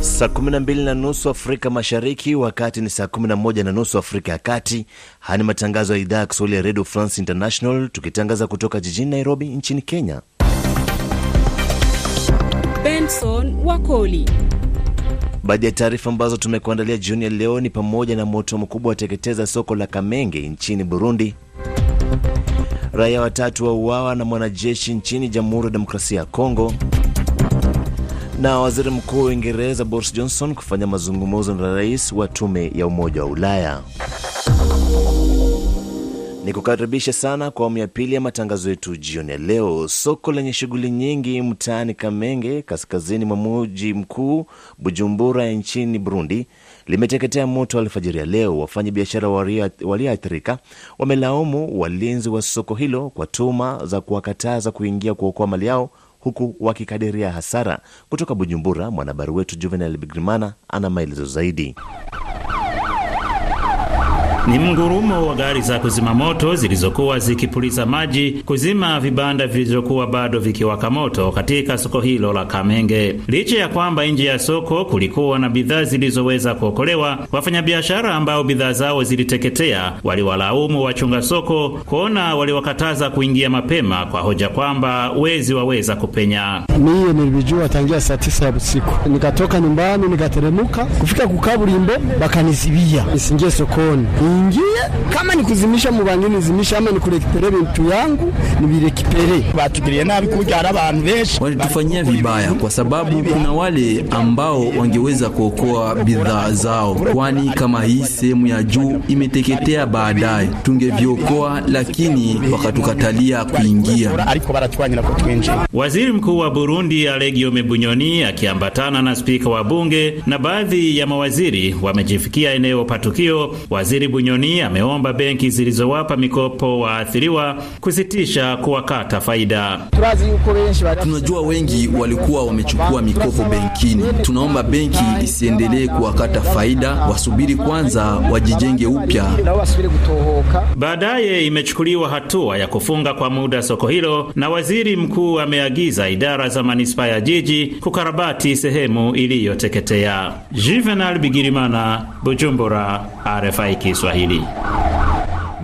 Speaker 1: Saa 12 na nusu Afrika Mashariki, wakati ni saa 11 na nusu Afrika ya Kati. Haya ni matangazo ya idhaa ya Kiswahili ya Radio France International, tukitangaza kutoka jijini Nairobi nchini Kenya.
Speaker 2: Benson Wakoli.
Speaker 1: Baadhi ya taarifa ambazo tumekuandalia jioni ya leo ni pamoja na moto mkubwa wateketeza soko la Kamenge nchini Burundi, raia watatu wauawa na mwanajeshi nchini Jamhuri ya Demokrasia ya Kongo, na waziri mkuu wa Uingereza Boris Johnson kufanya mazungumzo na rais wa tume ya Umoja wa Ulaya. Ni kukaribisha sana kwa awamu ya pili ya matangazo yetu jioni ya leo. Soko lenye shughuli nyingi mtaani Kamenge, kaskazini mwa mji mkuu Bujumbura nchini Burundi, limeteketea moto alfajiri ya leo. Wafanyabiashara walioathirika wamelaumu walinzi wa soko hilo kwa tuma za kuwakataza kuingia kuokoa mali yao huku wakikadiria hasara. Kutoka Bujumbura, mwanahabari wetu Juvenal Bigrimana ana maelezo zaidi.
Speaker 4: Ni mngurumo wa gari za kuzima moto zilizokuwa zikipuliza maji kuzima vibanda vilivyokuwa bado vikiwaka moto katika soko hilo la Kamenge. Licha ya kwamba nje ya soko kulikuwa na bidhaa zilizoweza kuokolewa, wafanyabiashara ambao bidhaa zao ziliteketea waliwalaumu wachunga soko kuona waliwakataza kuingia mapema kwa hoja kwamba wezi waweza kupenya.
Speaker 5: Mimi nilijua tangia saa tisa ya usiku, nikatoka nyumbani nikateremuka kufika kukaburimbo, bakanizibia nisingie sokoni ingie kama nikuzimisha mubange nizimisha ama nikurekipere bintu yangu nibirekipere.
Speaker 7: Batugiriye nabi kuja hari abantu benshi
Speaker 24: walitufanyia vibaya, kwa sababu kuna wale ambao wangeweza kuokoa bidhaa zao, kwani kama hii sehemu ya juu imeteketea, baadaye tungeviokoa, lakini wakatukatalia kuingia.
Speaker 4: Waziri Mkuu wa Burundi Alegiome Bunyoni akiambatana na spika wa bunge na baadhi ya mawaziri wamejifikia eneo patukio. Waziri Bunyoni ameomba benki zilizowapa mikopo waathiriwa kusitisha kuwakata faida.
Speaker 24: Tunajua wengi walikuwa wamechukua mikopo benkini. Tunaomba benki isiendelee kuwakata faida, wasubiri kwanza wajijenge upya.
Speaker 4: Baadaye imechukuliwa hatua ya kufunga kwa muda soko hilo, na waziri mkuu ameagiza idara za manispaa ya jiji kukarabati sehemu iliyoteketea. Juvenal Bigirimana, Bujumbura, RFI Kiswahili.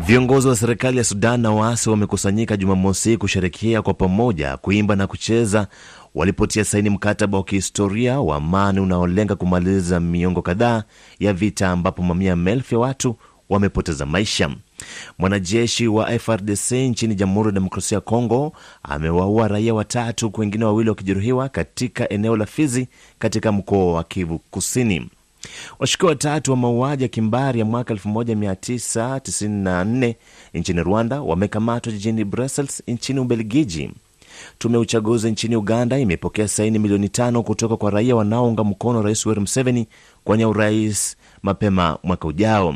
Speaker 1: Viongozi wa serikali ya Sudan na waasi wamekusanyika Jumamosi kusherekea kwa pamoja, kuimba na kucheza walipotia saini mkataba wa kihistoria wa amani unaolenga kumaliza miongo kadhaa ya vita ambapo mamia maelfu ya watu wamepoteza maisha. Mwanajeshi wa FRDC nchini Jamhuri ya Demokrasia ya Kongo amewaua raia watatu wengine wawili wakijeruhiwa katika eneo la Fizi katika mkoa wa Kivu Kusini. Washukiwa watatu wa mauaji ya kimbari ya mwaka 1994 nchini Rwanda wamekamatwa jijini Brussels nchini Ubelgiji. Tume ya uchaguzi nchini Uganda imepokea saini milioni tano kutoka kwa raia wanaounga mkono Rais Yoweri Museveni kwenye urais mapema mwaka ujao.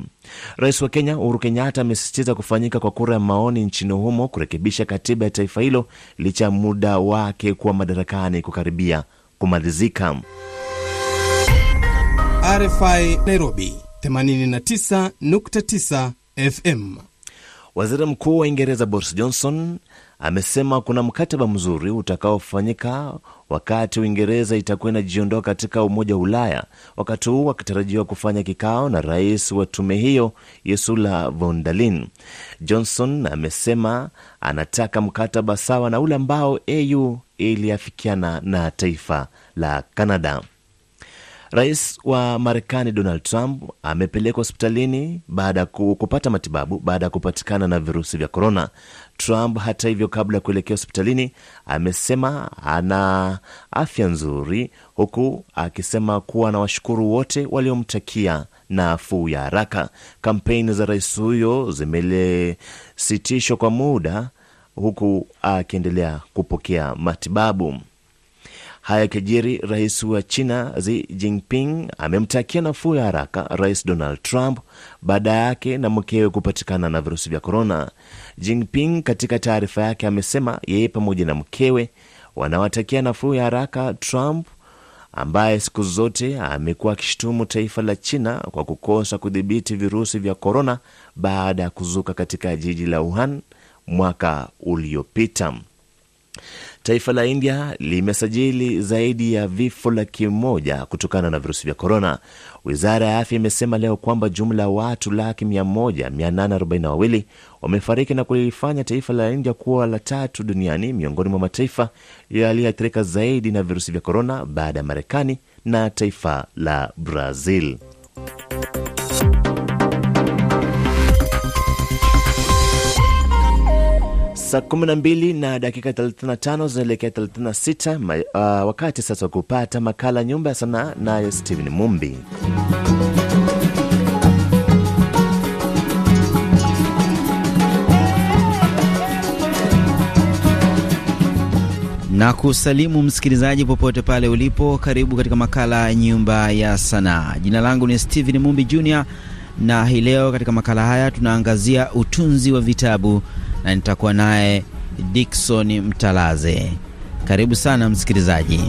Speaker 1: Rais wa Kenya Uhuru Kenyatta amesisitiza kufanyika kwa kura ya maoni nchini humo kurekebisha katiba ya taifa hilo licha ya muda wake kuwa madarakani kukaribia kumalizika.
Speaker 16: RFI Nairobi 89.9 FM.
Speaker 1: Waziri Mkuu wa Uingereza Boris Johnson amesema kuna mkataba mzuri utakaofanyika wakati Uingereza itakuwa inajiondoa katika Umoja wa Ulaya, wakati huu akitarajiwa kufanya kikao na rais wa tume hiyo Ursula von der Leyen. Johnson amesema anataka mkataba sawa na ule ambao AU iliafikiana na taifa la Canada. Rais wa Marekani Donald Trump amepelekwa hospitalini baada ya kupata matibabu baada ya kupatikana na virusi vya korona. Trump hata hivyo, kabla ya kuelekea hospitalini, amesema ana afya nzuri, huku akisema kuwa anawashukuru wote waliomtakia nafuu ya haraka. Kampeni za rais huyo zimesitishwa kwa muda, huku akiendelea kupokea matibabu. Haya kijiri, rais wa China Xi Jinping amemtakia nafuu ya haraka rais Donald Trump baada yake na mkewe kupatikana na virusi vya korona. Jinping katika taarifa yake amesema yeye pamoja na mkewe wanawatakia nafuu ya haraka Trump ambaye siku zote amekuwa akishutumu taifa la China kwa kukosa kudhibiti virusi vya korona baada ya kuzuka katika jiji la Wuhan mwaka uliopita. Taifa la India limesajili zaidi ya vifo laki moja kutokana na virusi vya korona. Wizara ya afya imesema leo kwamba jumla ya watu laki mia moja mia nane arobaini na wawili wamefariki na kulifanya taifa la India kuwa la tatu duniani miongoni mwa mataifa yaliyoathirika zaidi na virusi vya korona baada ya Marekani na taifa la Brazil. Saa 12 na dakika 35 zinaelekea 36. Uh, wakati sasa wa kupata makala nyumba ya sanaa nayo stephen Mumbi.
Speaker 29: na kusalimu msikilizaji popote pale ulipo. Karibu katika makala ya nyumba ya sanaa. Jina langu ni Stephen Mumbi Jr, na hii leo katika makala haya tunaangazia utunzi wa vitabu na nitakuwa naye Dickson Mtalaze. Karibu sana msikilizaji.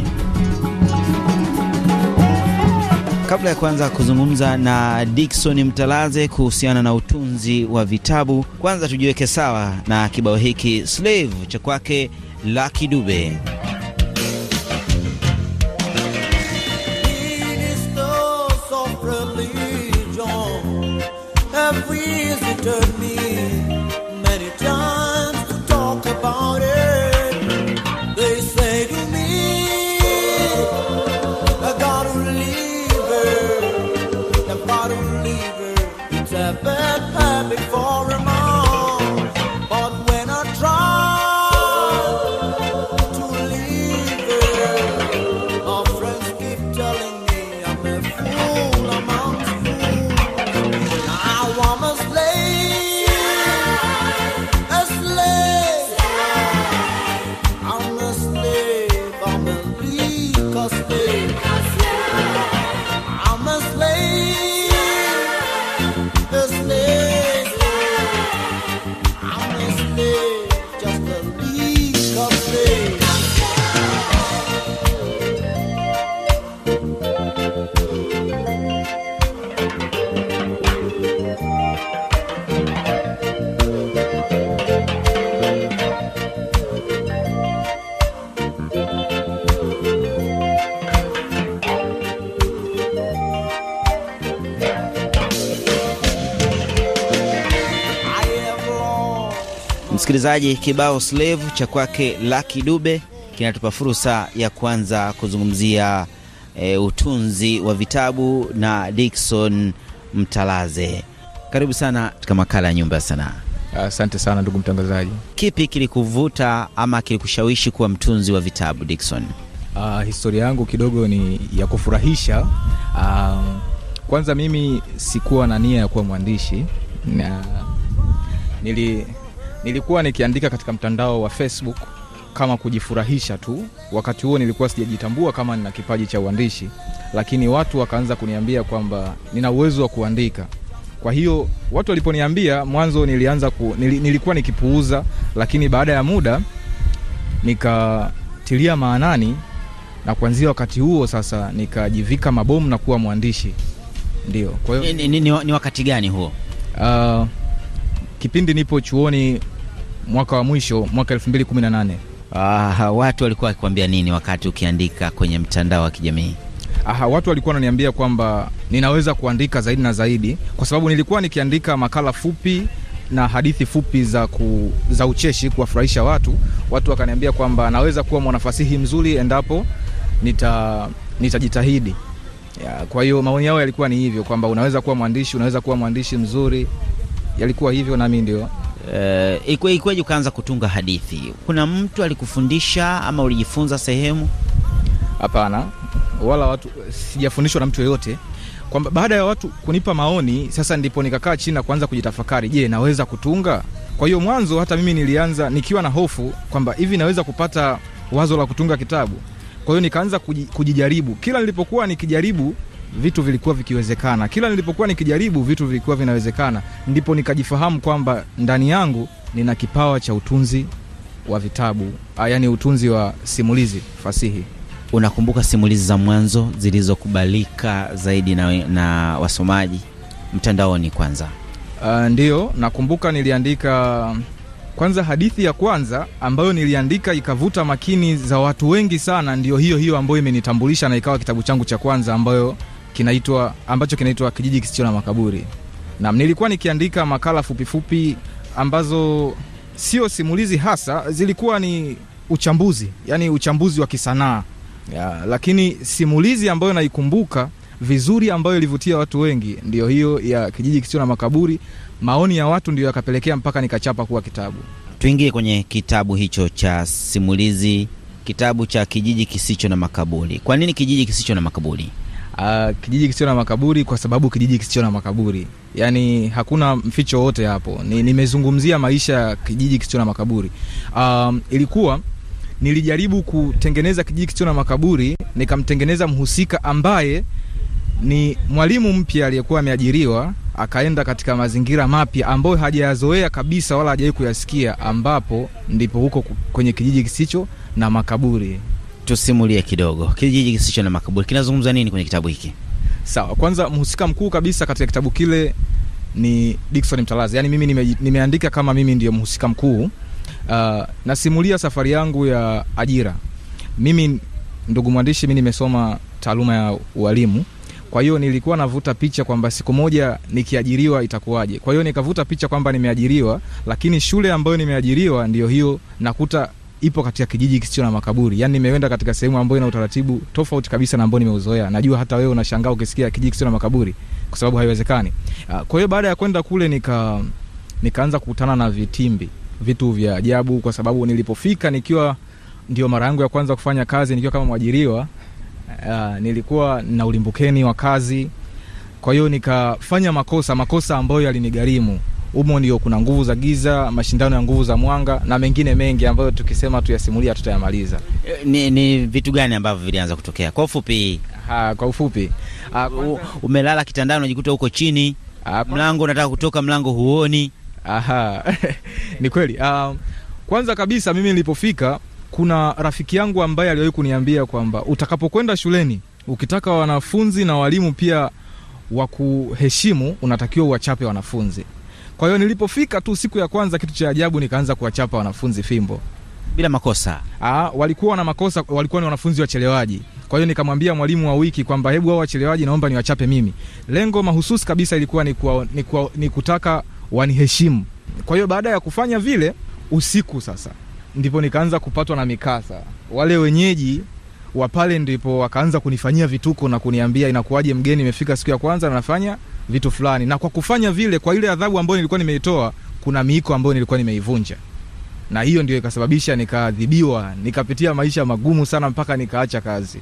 Speaker 29: Kabla ya kuanza kuzungumza na Dickson Mtalaze kuhusiana na utunzi wa vitabu, kwanza tujiweke sawa na kibao hiki Slave cha kwake Lucky Dube. Gospel. Msikilizaji, kibao slave cha kwake Lucky Dube kinatupa fursa ya kwanza kuzungumzia e, utunzi wa vitabu na Dickson Mtalaze. Karibu sana katika makala ya nyumba ya sanaa.
Speaker 30: Asante sana ndugu mtangazaji.
Speaker 29: Kipi kilikuvuta ama kilikushawishi kuwa mtunzi wa vitabu Dickson?
Speaker 30: Uh, historia yangu kidogo ni ya kufurahisha. Uh, kwanza mimi sikuwa na nia ya kuwa mwandishi na nili nilikuwa nikiandika katika mtandao wa Facebook kama kujifurahisha tu. Wakati huo nilikuwa sijajitambua kama nina kipaji cha uandishi, lakini watu wakaanza kuniambia kwamba nina uwezo wa kuandika. Kwa hiyo watu waliponiambia mwanzo, nilianza ku, nil, nilikuwa nikipuuza, lakini baada ya muda nikatilia maanani, na kuanzia wakati huo sasa nikajivika mabomu na kuwa mwandishi. Ndio, kwa hiyo
Speaker 29: ni, ni, ni, ni wakati gani huo?
Speaker 30: Uh, kipindi nipo chuoni mwaka wa mwisho mwaka 2018.
Speaker 29: Ah, watu walikuwa wakikwambia nini wakati ukiandika kwenye mtandao wa kijamii?
Speaker 30: Aha, watu walikuwa wananiambia kwamba ninaweza kuandika zaidi na zaidi, kwa sababu nilikuwa nikiandika makala fupi na hadithi fupi za, ku, za ucheshi kuwafurahisha watu. Watu wakaniambia kwamba naweza kuwa mwanafasihi mzuri endapo nita nitajitahidi. Ya, kwa hiyo maoni yao yalikuwa ni hivyo kwamba unaweza kuwa mwandishi, unaweza kuwa mwandishi mzuri, yalikuwa hivyo, nami ndio
Speaker 29: Uh, ikwe, ikweje ukaanza kutunga hadithi? Kuna mtu alikufundisha ama ulijifunza sehemu?
Speaker 30: Hapana, wala watu sijafundishwa na mtu yoyote, kwamba baada ya watu kunipa maoni, sasa ndipo nikakaa chini na kuanza kujitafakari, je, naweza kutunga? Kwa hiyo mwanzo hata mimi nilianza nikiwa na hofu kwamba hivi naweza kupata wazo la kutunga kitabu. Kwa hiyo nikaanza kujijaribu. Kila nilipokuwa nikijaribu vitu vilikuwa vikiwezekana, kila nilipokuwa nikijaribu vitu vilikuwa vinawezekana, ndipo nikajifahamu kwamba ndani yangu nina kipawa cha utunzi wa vitabu, ah, yaani utunzi wa simulizi fasihi.
Speaker 29: Unakumbuka simulizi za mwanzo zilizokubalika zaidi na, na wasomaji mtandaoni? Kwanza
Speaker 30: Uh, ndio nakumbuka niliandika kwanza hadithi ya kwanza ambayo niliandika ikavuta makini za watu wengi sana, ndio hiyo hiyo ambayo imenitambulisha na ikawa kitabu changu cha kwanza ambayo kinaitwa ambacho kinaitwa Kijiji Kisicho na Makaburi. Naam, nilikuwa nikiandika makala fupifupi fupi ambazo sio simulizi hasa, zilikuwa ni uchambuzi, yani uchambuzi wa kisanaa ya, lakini simulizi ambayo naikumbuka vizuri ambayo ilivutia watu wengi ndio hiyo ya Kijiji Kisicho na Makaburi. Maoni ya watu ndio yakapelekea mpaka nikachapa kuwa kitabu.
Speaker 29: tuingie kwenye kitabu hicho cha simulizi, kitabu cha Kijiji Kisicho na Makaburi. Kwa nini Kijiji Kisicho na Makaburi?
Speaker 30: Uh, kijiji kisicho na makaburi kwa sababu kijiji kisicho na makaburi, yaani hakuna mficho wote hapo. Ni, nimezungumzia maisha ya kijiji kisicho na makaburi. Um, ilikuwa nilijaribu kutengeneza kijiji kisicho na makaburi, nikamtengeneza mhusika ambaye ni mwalimu mpya aliyekuwa ameajiriwa akaenda katika mazingira mapya ambayo hajayazoea kabisa wala hajawahi kuyasikia, ambapo ndipo huko kwenye kijiji kisicho na makaburi.
Speaker 29: Tusimulie kidogo, kijiji kisicho na makaburi kinazungumza nini kwenye kitabu hiki?
Speaker 30: Sawa, kwanza mhusika mkuu kabisa katika kitabu kile ni Dickson Mtalazi, yaani mimi nime, nimeandika kama mimi ndiyo mhusika mkuu. Uh, nasimulia safari yangu ya ajira. Mimi ndugu mwandishi, mi nimesoma taaluma ya ualimu, kwa hiyo nilikuwa navuta picha kwamba siku moja nikiajiriwa itakuwaje. Kwa hiyo nikavuta picha kwamba nimeajiriwa, lakini shule ambayo nimeajiriwa ndio hiyo nakuta ipo katika kijiji kisicho na makaburi, Yani nimeenda katika sehemu ambayo ina utaratibu tofauti kabisa na ambao nimeuzoea. Najua hata wewe unashangaa ukisikia kijiji kisicho na makaburi, kwa sababu haiwezekani. Ah, Kwa hiyo baada ya kwenda kule nika nikaanza kukutana na vitimbi, vitu vya ajabu, kwa sababu nilipofika nikiwa ndio mara yangu ya kwanza kufanya kazi nikiwa kama mwajiriwa uh, nilikuwa na ulimbukeni wa kazi, kwa hiyo nikafanya makosa makosa ambayo yalinigharimu. Humo ndio kuna nguvu za giza, mashindano ya nguvu za mwanga na mengine mengi ambayo tukisema tuyasimulia tutayamaliza.
Speaker 29: Ni, ni vitu gani ambavyo vilianza kutokea kwa ufupi?
Speaker 30: Ha, kwa ufupi
Speaker 29: U, umelala kitandani unajikuta huko chini, mlango unataka kutoka, mlango huoni.
Speaker 30: Aha, ni kweli. Uh, kwanza kabisa mimi nilipofika, kuna rafiki yangu ambaye aliwahi kuniambia kwamba utakapokwenda shuleni, ukitaka wanafunzi na walimu pia wakuheshimu, unatakiwa uwachape wanafunzi. Kwa hiyo nilipofika tu siku ya kwanza, kitu cha ajabu, nikaanza kuwachapa wanafunzi fimbo
Speaker 29: bila makosa.
Speaker 30: Aa, walikuwa na makosa, walikuwa ni wanafunzi wachelewaji. Kwa hiyo nikamwambia mwalimu wa wiki kwamba hebu hao wachelewaji naomba niwachape mimi. Lengo mahususi kabisa ilikuwa ni, kuwa, ni, kuwa, ni kutaka waniheshimu. Kwa hiyo baada ya kufanya vile, usiku sasa ndipo nikaanza kupatwa na mikasa. Wale wenyeji wa pale ndipo wakaanza kunifanyia vituko na kuniambia inakuwaje mgeni imefika siku ya kwanza na nafanya vitu fulani, na kwa kufanya vile, kwa ile adhabu ambayo nilikuwa nimeitoa, kuna miiko ambayo nilikuwa nimeivunja na hiyo ndio ikasababisha nikaadhibiwa, nikapitia maisha magumu sana mpaka nikaacha kazi.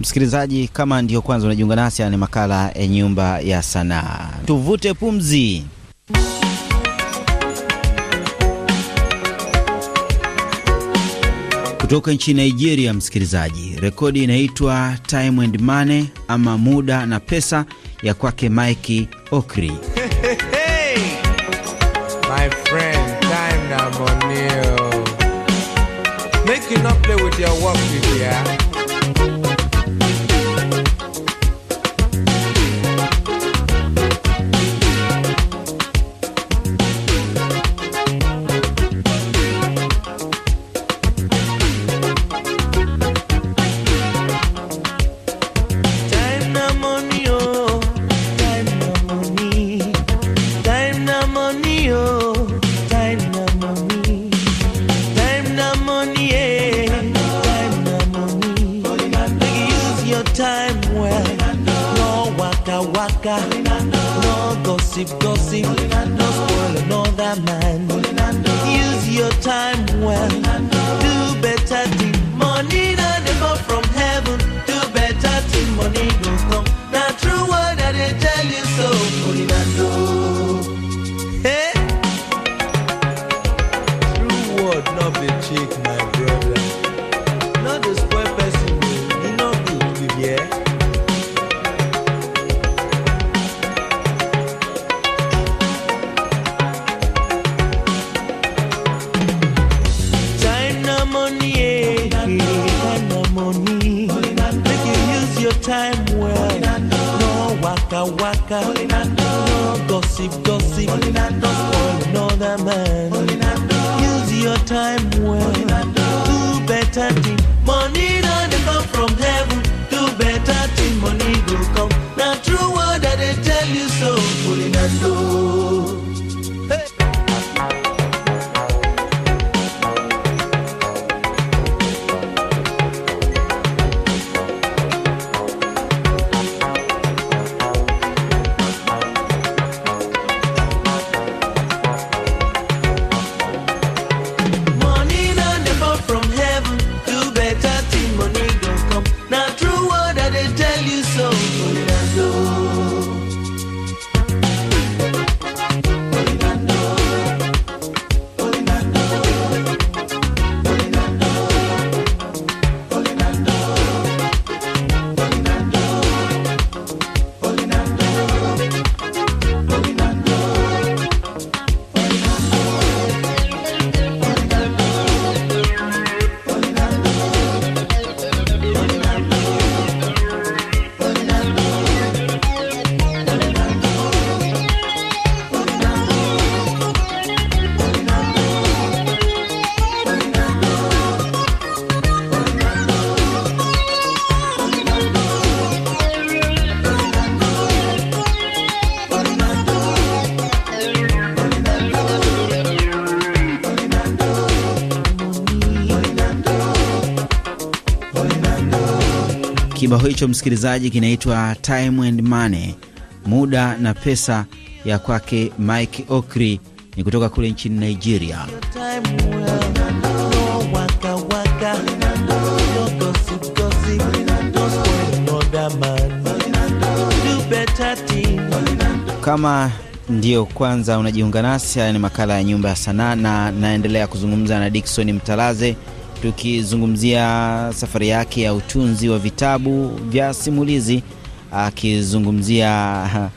Speaker 29: Msikilizaji, kama ndio kwanza unajiunga nasi, ni makala ya Nyumba ya Sanaa. Tuvute pumzi. Kutoka nchini Nigeria, msikilizaji, rekodi inaitwa Time and Money ama muda na pesa ya kwake Mike Okri.
Speaker 31: My friend, time na.
Speaker 32: Gossip gossip, no spoil another man.
Speaker 29: Kibao hicho msikilizaji, kinaitwa Time and Money, muda na pesa, ya kwake Mike Okri, ni kutoka kule nchini Nigeria. Kama ndiyo kwanza unajiunga nasi, haya ni makala ya Nyumba ya Sanaa na naendelea kuzungumza na Dickson Mtalaze tukizungumzia safari yake ya utunzi wa vitabu vya simulizi, akizungumzia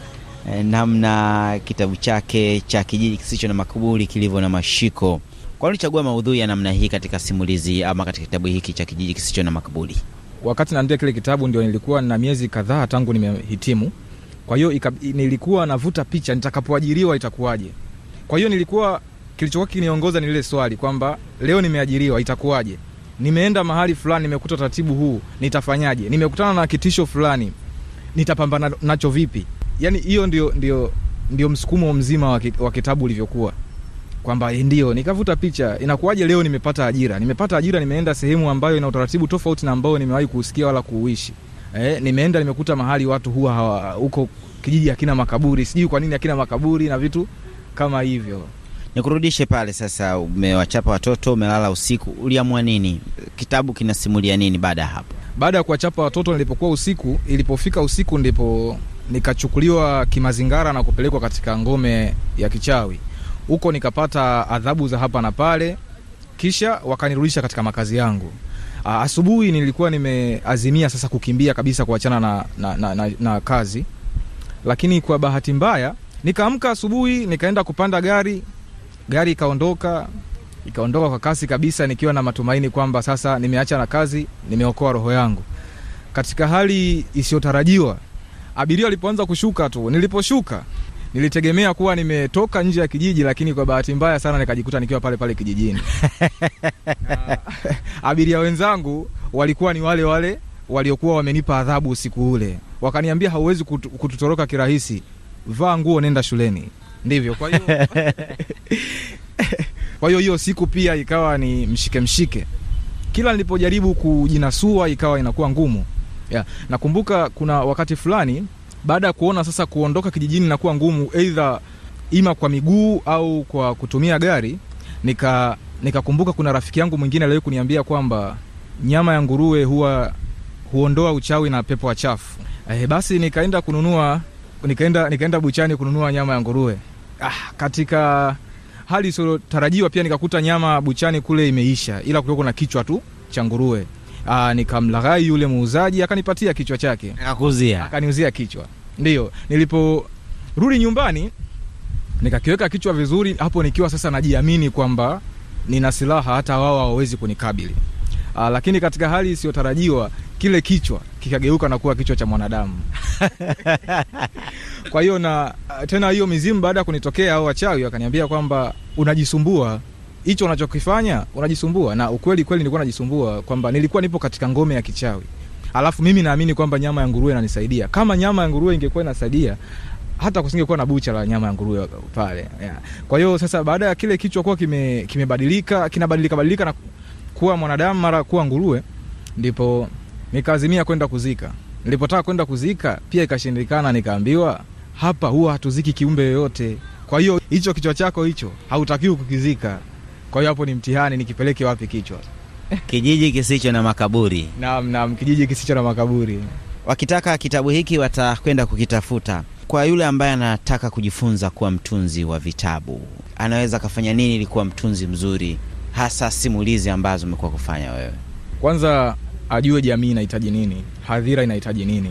Speaker 29: eh, namna kitabu chake cha Kijiji Kisicho na Makaburi kilivyo na mashiko. Kwa nini maudhui ya namna hii katika simulizi ama katika kitabu hiki cha Kijiji Kisicho na Makaburi?
Speaker 30: wakati naandika kile kitabu ndio nilikuwa na miezi kadhaa tangu nimehitimu kwa hiyo nilikuwa navuta picha nitakapoajiriwa itakuwaje kwa hiyo nilikuwa kilichokuwa kiniongoza ni lile swali kwamba leo nimeajiriwa itakuwaje? Nimeenda mahali fulani nimekuta taratibu huu nitafanyaje? Nimekutana na kitisho fulani nitapambana nacho vipi? Yani hiyo ndio, ndio, ndio msukumo mzima wa kitabu ulivyokuwa. Kwamba eh, ndio nikavuta picha inakuwaje leo nimepata ajira? Nimepata ajira nimeenda sehemu ambayo ina utaratibu tofauti na ambao nimewahi kuusikia wala kuuishi. Eh, nimeenda nimekuta mahali watu huwa huko kijiji hakina makaburi sijui kwa nini hakina makaburi na vitu kama hivyo
Speaker 29: Nikurudishe pale sasa, umewachapa watoto, umelala usiku, uliamua nini? Kitabu kinasimulia nini baada ya hapo?
Speaker 30: baada ya kuwachapa watoto nilipokuwa usiku ilipofika usiku ndipo nikachukuliwa kimazingara na kupelekwa katika ngome ya kichawi huko nikapata adhabu za hapa na pale kisha wakanirudisha katika makazi yangu asubuhi nilikuwa nimeazimia sasa kukimbia kabisa kuachana na, na, na, na, na kazi lakini kwa bahati mbaya nikaamka asubuhi nikaenda kupanda gari gari ikaondoka ikaondoka kwa kasi kabisa nikiwa na matumaini kwamba sasa nimeacha na kazi nimeokoa roho yangu. Katika hali isiyotarajiwa abiria walipoanza kushuka tu niliposhuka nilitegemea kuwa nimetoka nje ya kijiji lakini kwa bahati mbaya sana nikajikuta nikiwa pale pale kijijini. Abiria wenzangu walikuwa ni wale wale waliokuwa wamenipa adhabu usiku ule. Wakaniambia hauwezi kutu, kututoroka kirahisi. Vaa nguo nenda shuleni ndivyo kwa hiyo kwa hiyo hiyo siku pia ikawa ni mshike mshike. Kila nilipojaribu kujinasua ikawa inakuwa ngumu. Yeah. nakumbuka kuna wakati fulani baada ya kuona sasa kuondoka kijijini inakuwa ngumu eidha ima kwa miguu au kwa kutumia gari nika nikakumbuka kuna rafiki yangu mwingine aliwahi kuniambia kwamba nyama ya nguruwe huwa huondoa uchawi na pepo wachafu. Eh, basi nikaenda kununua nikaenda nikaenda buchani kununua nyama ya nguruwe ah, katika hali isiyotarajiwa pia nikakuta nyama buchani kule imeisha ila kulikuwa na kichwa tu cha nguruwe. Ah, nikamlaghai yule muuzaji akanipatia kichwa chake.
Speaker 29: Akakuzia
Speaker 30: akaniuzia kichwa. Ndio niliporudi nyumbani nikakiweka kichwa vizuri hapo nikiwa sasa najiamini kwamba nina silaha hata wao hawawezi kunikabili. Ah, lakini katika hali isiyotarajiwa kile kichwa kikageuka na kuwa kichwa cha mwanadamu. Kwa hiyo na tena hiyo mizimu baada ya kunitokea au wachawi wakaniambia kwamba unajisumbua. Hicho unachokifanya unajisumbua. Na ukweli kweli nilikuwa najisumbua kwamba nilikuwa nipo katika ngome ya kichawi. Alafu mimi naamini kwamba nyama ya nguruwe inanisaidia. Kama nyama ya nguruwe ingekuwa inasaidia hata kusingekuwa na bucha la nyama ya nguruwe pale yeah. kwa hiyo sasa baada ya kile kichwa kuwa kime- kinabadilika badilika na kuwa mwanadamu mara kuwa nguruwe ndipo nikaazimia kwenda kuzika. Nilipotaka kwenda kuzika pia ikashindikana nikaambiwa hapa huwa hatuziki kiumbe yoyote. Kwa hiyo hicho kichwa chako hicho hautakiwi kukizika. Kwa hiyo hapo ni mtihani nikipeleke wapi kichwa?
Speaker 29: Kijiji kisicho na makaburi.
Speaker 30: Naam naam kijiji kisicho na makaburi.
Speaker 29: Wakitaka kitabu hiki watakwenda kukitafuta. Kwa yule ambaye anataka kujifunza kuwa mtunzi wa vitabu anaweza akafanya nini ili kuwa mtunzi mzuri hasa simulizi ambazo umekuwa kufanya wewe?
Speaker 30: Kwanza ajue jamii inahitaji nini hadhira inahitaji nini.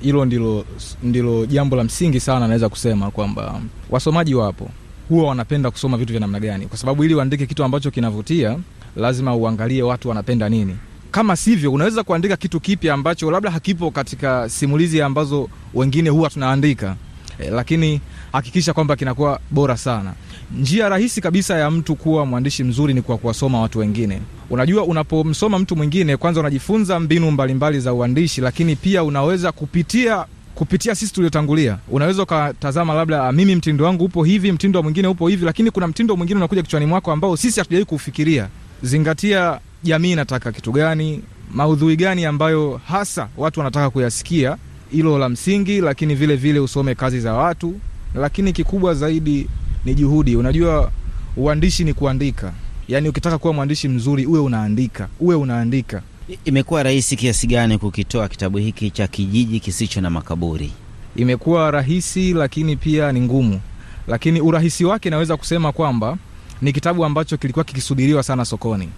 Speaker 30: Hilo ndilo, ndilo jambo la msingi sana naweza kusema kwamba wasomaji wapo huwa wanapenda kusoma vitu vya namna gani. Kwa sababu ili uandike kitu ambacho kinavutia lazima uangalie watu wanapenda nini. Kama sivyo unaweza kuandika kitu kipya ambacho labda hakipo katika simulizi ambazo wengine huwa tunaandika. E, lakini hakikisha kwamba kinakuwa bora sana njia rahisi kabisa ya mtu kuwa mwandishi mzuri ni kwa kuwasoma watu wengine. Unajua unapomsoma mtu mwingine kwanza unajifunza mbinu mbalimbali za uandishi lakini pia unaweza kupitia kupitia sisi tuliotangulia. Unaweza ukatazama labda ah, mimi mtindo wangu upo hivi mtindo mwingine upo hivi lakini kuna mtindo mwingine unakuja kichwani mwako ambao sisi hatujawai kufikiria zingatia jamii inataka kitu gani maudhui gani ambayo hasa watu wanataka kuyasikia. Hilo la msingi lakini vile vile usome kazi za watu lakini kikubwa zaidi ni juhudi. Unajua uandishi ni kuandika. Yaani ukitaka kuwa mwandishi mzuri uwe unaandika uwe unaandika.
Speaker 29: Imekuwa rahisi kiasi gani kukitoa kitabu hiki cha kijiji kisicho na makaburi?
Speaker 30: Imekuwa rahisi lakini pia ni ngumu. Lakini urahisi wake naweza kusema kwamba ni kitabu ambacho kilikuwa kikisubiriwa sana sokoni.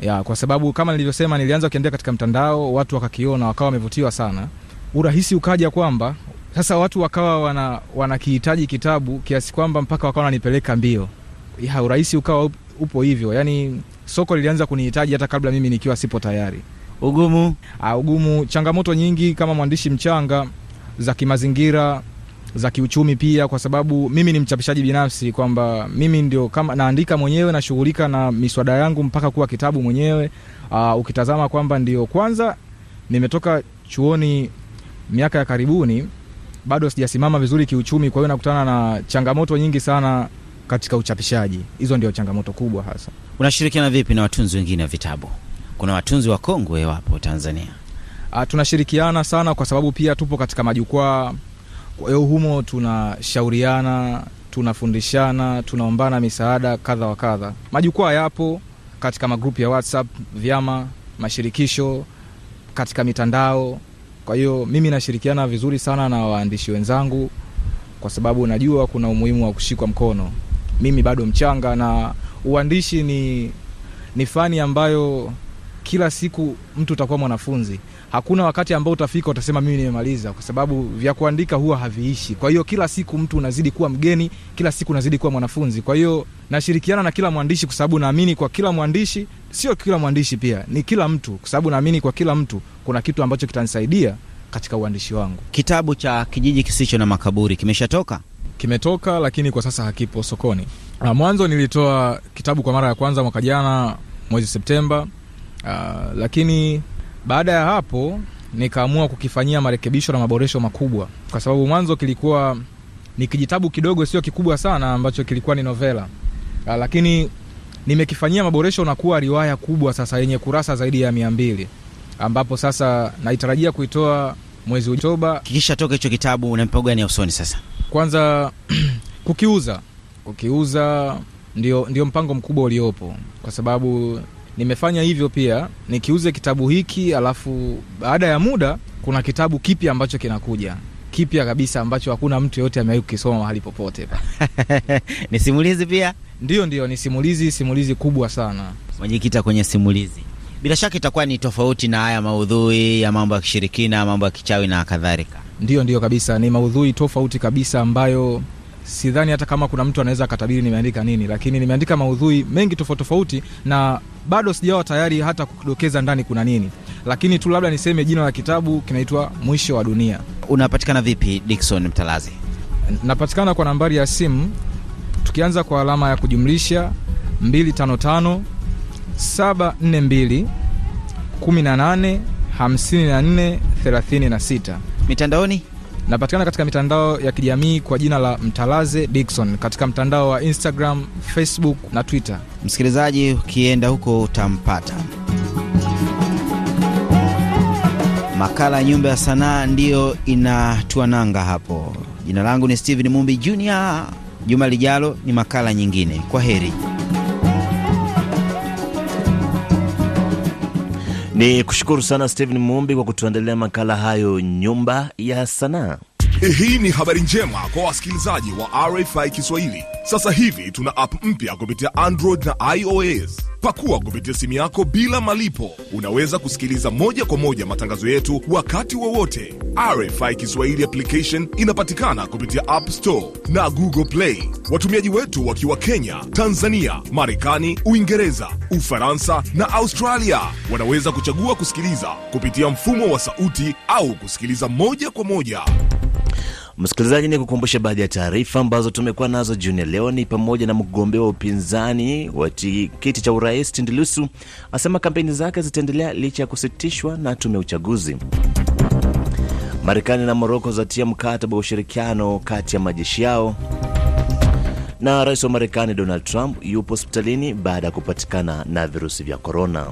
Speaker 30: Ya, kwa sababu kama nilivyosema nilianza kukiandika katika mtandao watu wakakiona wakawa wamevutiwa sana. Urahisi ukaja kwamba sasa watu wakawa wana wanakihitaji kitabu kiasi kwamba mpaka wakawa wananipeleka mbio. Ya, urahisi ukawa upo hivyo. Yani soko lilianza kunihitaji hata kabla mimi nikiwa sipo tayari.
Speaker 29: Ugumu?
Speaker 30: Ha, ugumu. Changamoto nyingi kama mwandishi mchanga za kimazingira za kiuchumi pia kwa sababu mimi ni mchapishaji binafsi kwamba mimi ndio kama naandika mwenyewe nashughulika na miswada yangu mpaka kuwa kitabu mwenyewe. Uh, ukitazama kwamba ndio kwanza nimetoka chuoni miaka ya karibuni bado sijasimama vizuri kiuchumi kwa hiyo nakutana na changamoto nyingi sana katika uchapishaji. Hizo ndio changamoto kubwa hasa.
Speaker 29: Unashirikiana vipi na watunzi wengine wa vitabu? Kuna watunzi wa kongwe wapo tanzania.
Speaker 30: A, tunashirikiana sana kwa sababu pia tupo katika majukwaa. Kwa hiyo humo tunashauriana tunafundishana tunaombana misaada kadha wa kadha. Majukwaa yapo katika magrupu ya whatsapp vyama mashirikisho katika mitandao kwa hiyo mimi nashirikiana vizuri sana na waandishi wenzangu kwa sababu najua kuna umuhimu wa kushikwa mkono. Mimi bado mchanga na uandishi ni ni fani ambayo kila siku mtu utakuwa mwanafunzi hakuna wakati ambao utafika utasema mimi nimemaliza kwa sababu vya kuandika huwa haviishi. Kwa hiyo kila siku mtu unazidi kuwa mgeni kila siku unazidi kuwa mwanafunzi. Kwa hiyo nashirikiana na kila mwandishi kwa sababu naamini kwa kila mwandishi sio kila mwandishi pia ni kila mtu. Kwa sababu naamini kwa kila mtu kuna kitu ambacho kitanisaidia katika uandishi wangu.
Speaker 29: Kitabu cha kijiji kisicho na makaburi kimeshatoka?
Speaker 30: Kimetoka lakini kwa sasa hakipo sokoni. Uh, mwanzo nilitoa kitabu kwa mara ya kwanza mwaka jana mwezi septemba. Uh, lakini baada ya hapo nikaamua kukifanyia marekebisho na maboresho makubwa. Kwa sababu mwanzo kilikuwa ni kijitabu kidogo sio kikubwa sana ambacho kilikuwa ni novela. Uh, lakini nimekifanyia maboresho na kuwa riwaya kubwa sasa yenye kurasa zaidi ya mia mbili. Ambapo sasa naitarajia kuitoa mwezi Oktoba.
Speaker 29: Kikishatoka hicho kitabu, una mpango gani ya usoni sasa?
Speaker 30: Kwanza kukiuza, kukiuza ndio, ndio mpango mkubwa uliopo, kwa sababu nimefanya hivyo pia nikiuze kitabu hiki, alafu baada ya muda kuna kitabu kipya ambacho kinakuja kipya kabisa ambacho hakuna mtu yoyote amewahi kukisoma mahali popote
Speaker 29: ni simulizi pia?
Speaker 30: Ndio, ndio, ni simulizi, simulizi kubwa sana.
Speaker 29: Umejikita kwenye simulizi, bila shaka itakuwa ni tofauti na haya maudhui ya mambo ya kishirikina, mambo ya kichawi na kadhalika.
Speaker 30: Ndio, ndio kabisa, ni maudhui tofauti kabisa ambayo sidhani hata kama kuna mtu anaweza akatabiri nimeandika nini, lakini nimeandika maudhui mengi tofauti tofauti, na bado sijawa tayari hata kudokeza ndani kuna nini, lakini tu labda niseme jina la kitabu kinaitwa Mwisho wa Dunia.
Speaker 29: Unapatikana vipi Dickson Mtalazi?
Speaker 30: Napatikana kwa nambari ya simu tukianza kwa alama ya kujumlisha 255 742 18 54 36.
Speaker 29: Mitandaoni
Speaker 30: napatikana katika mitandao ya kijamii kwa jina la Mtalaze Dickson katika mtandao wa Instagram, Facebook na Twitter.
Speaker 29: Msikilizaji, ukienda huko utampata. Makala ya Nyumba ya Sanaa ndiyo inatuananga hapo. Jina langu ni Steven Mumbi Junior. Juma lijalo ni makala nyingine. Kwa heri.
Speaker 1: Ni kushukuru sana Steven Mumbi kwa kutuandalia makala hayo Nyumba ya Sanaa.
Speaker 33: Hii ni habari njema kwa wasikilizaji wa RFI Kiswahili. Sasa hivi tuna app mpya kupitia Android na iOS. Pakua kupitia simu yako bila malipo. Unaweza kusikiliza moja kwa moja matangazo yetu wakati wowote. RFI Kiswahili application inapatikana kupitia App Store na Google Play. Watumiaji wetu wakiwa Kenya, Tanzania, Marekani, Uingereza, Ufaransa na Australia wanaweza kuchagua kusikiliza kupitia mfumo wa sauti au kusikiliza moja kwa moja.
Speaker 1: Msikilizaji, ni kukumbusha baadhi ya taarifa ambazo tumekuwa nazo jioni leo. Ni pamoja na mgombea wa upinzani wa kiti cha urais Tundu Lissu asema kampeni zake zitaendelea licha ya kusitishwa na tume ya uchaguzi. Marekani na Moroko zatia mkataba wa ushirikiano kati ya majeshi yao, na rais wa Marekani Donald Trump yupo hospitalini baada ya kupatikana na virusi vya korona.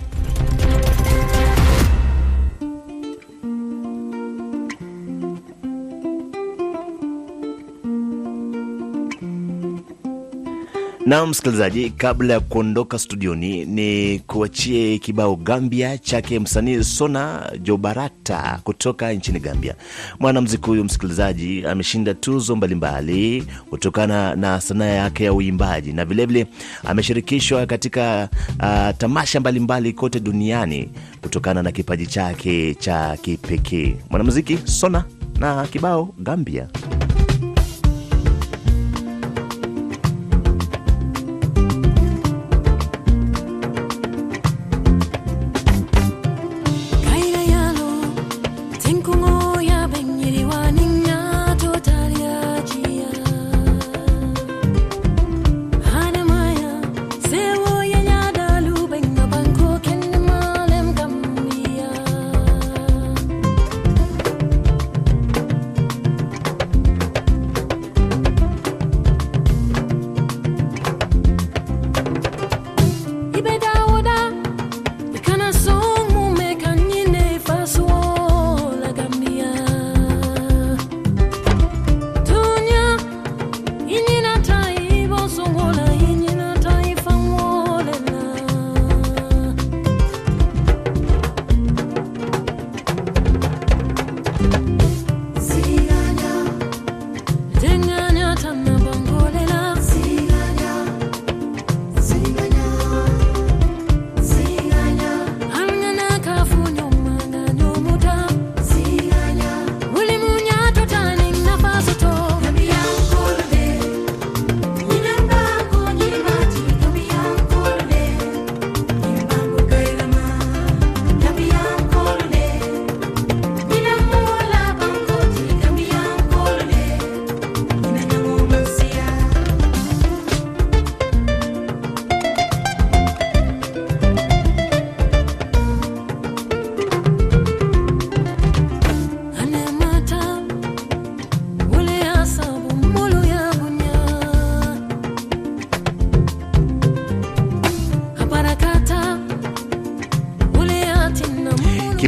Speaker 1: Na msikilizaji, kabla ya kuondoka studioni, ni kuachie kibao Gambia chake msanii Sona Jobarata kutoka nchini Gambia. Mwanamziki huyu msikilizaji, ameshinda tuzo mbalimbali kutokana na sanaa yake ya uimbaji na vilevile ameshirikishwa katika uh, tamasha mbalimbali mbali kote duniani kutokana na kipaji chake cha kipekee. Mwanamziki Sona na kibao Gambia.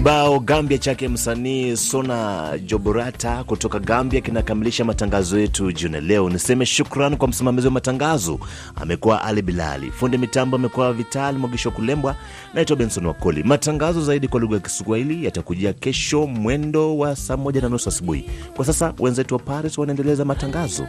Speaker 1: Kibao Gambia chake msanii Sona Joborata kutoka Gambia kinakamilisha matangazo yetu jioni leo. Niseme shukran kwa msimamizi wa matangazo amekuwa Ali Bilali, fundi mitambo amekuwa Vital Mogisho Kulembwa. Naitwa Benson Wakoli. Matangazo zaidi kwa lugha ya Kiswahili yatakujia kesho mwendo wa saa moja na nusu asubuhi. Kwa sasa wenzetu wa Paris wanaendeleza matangazo.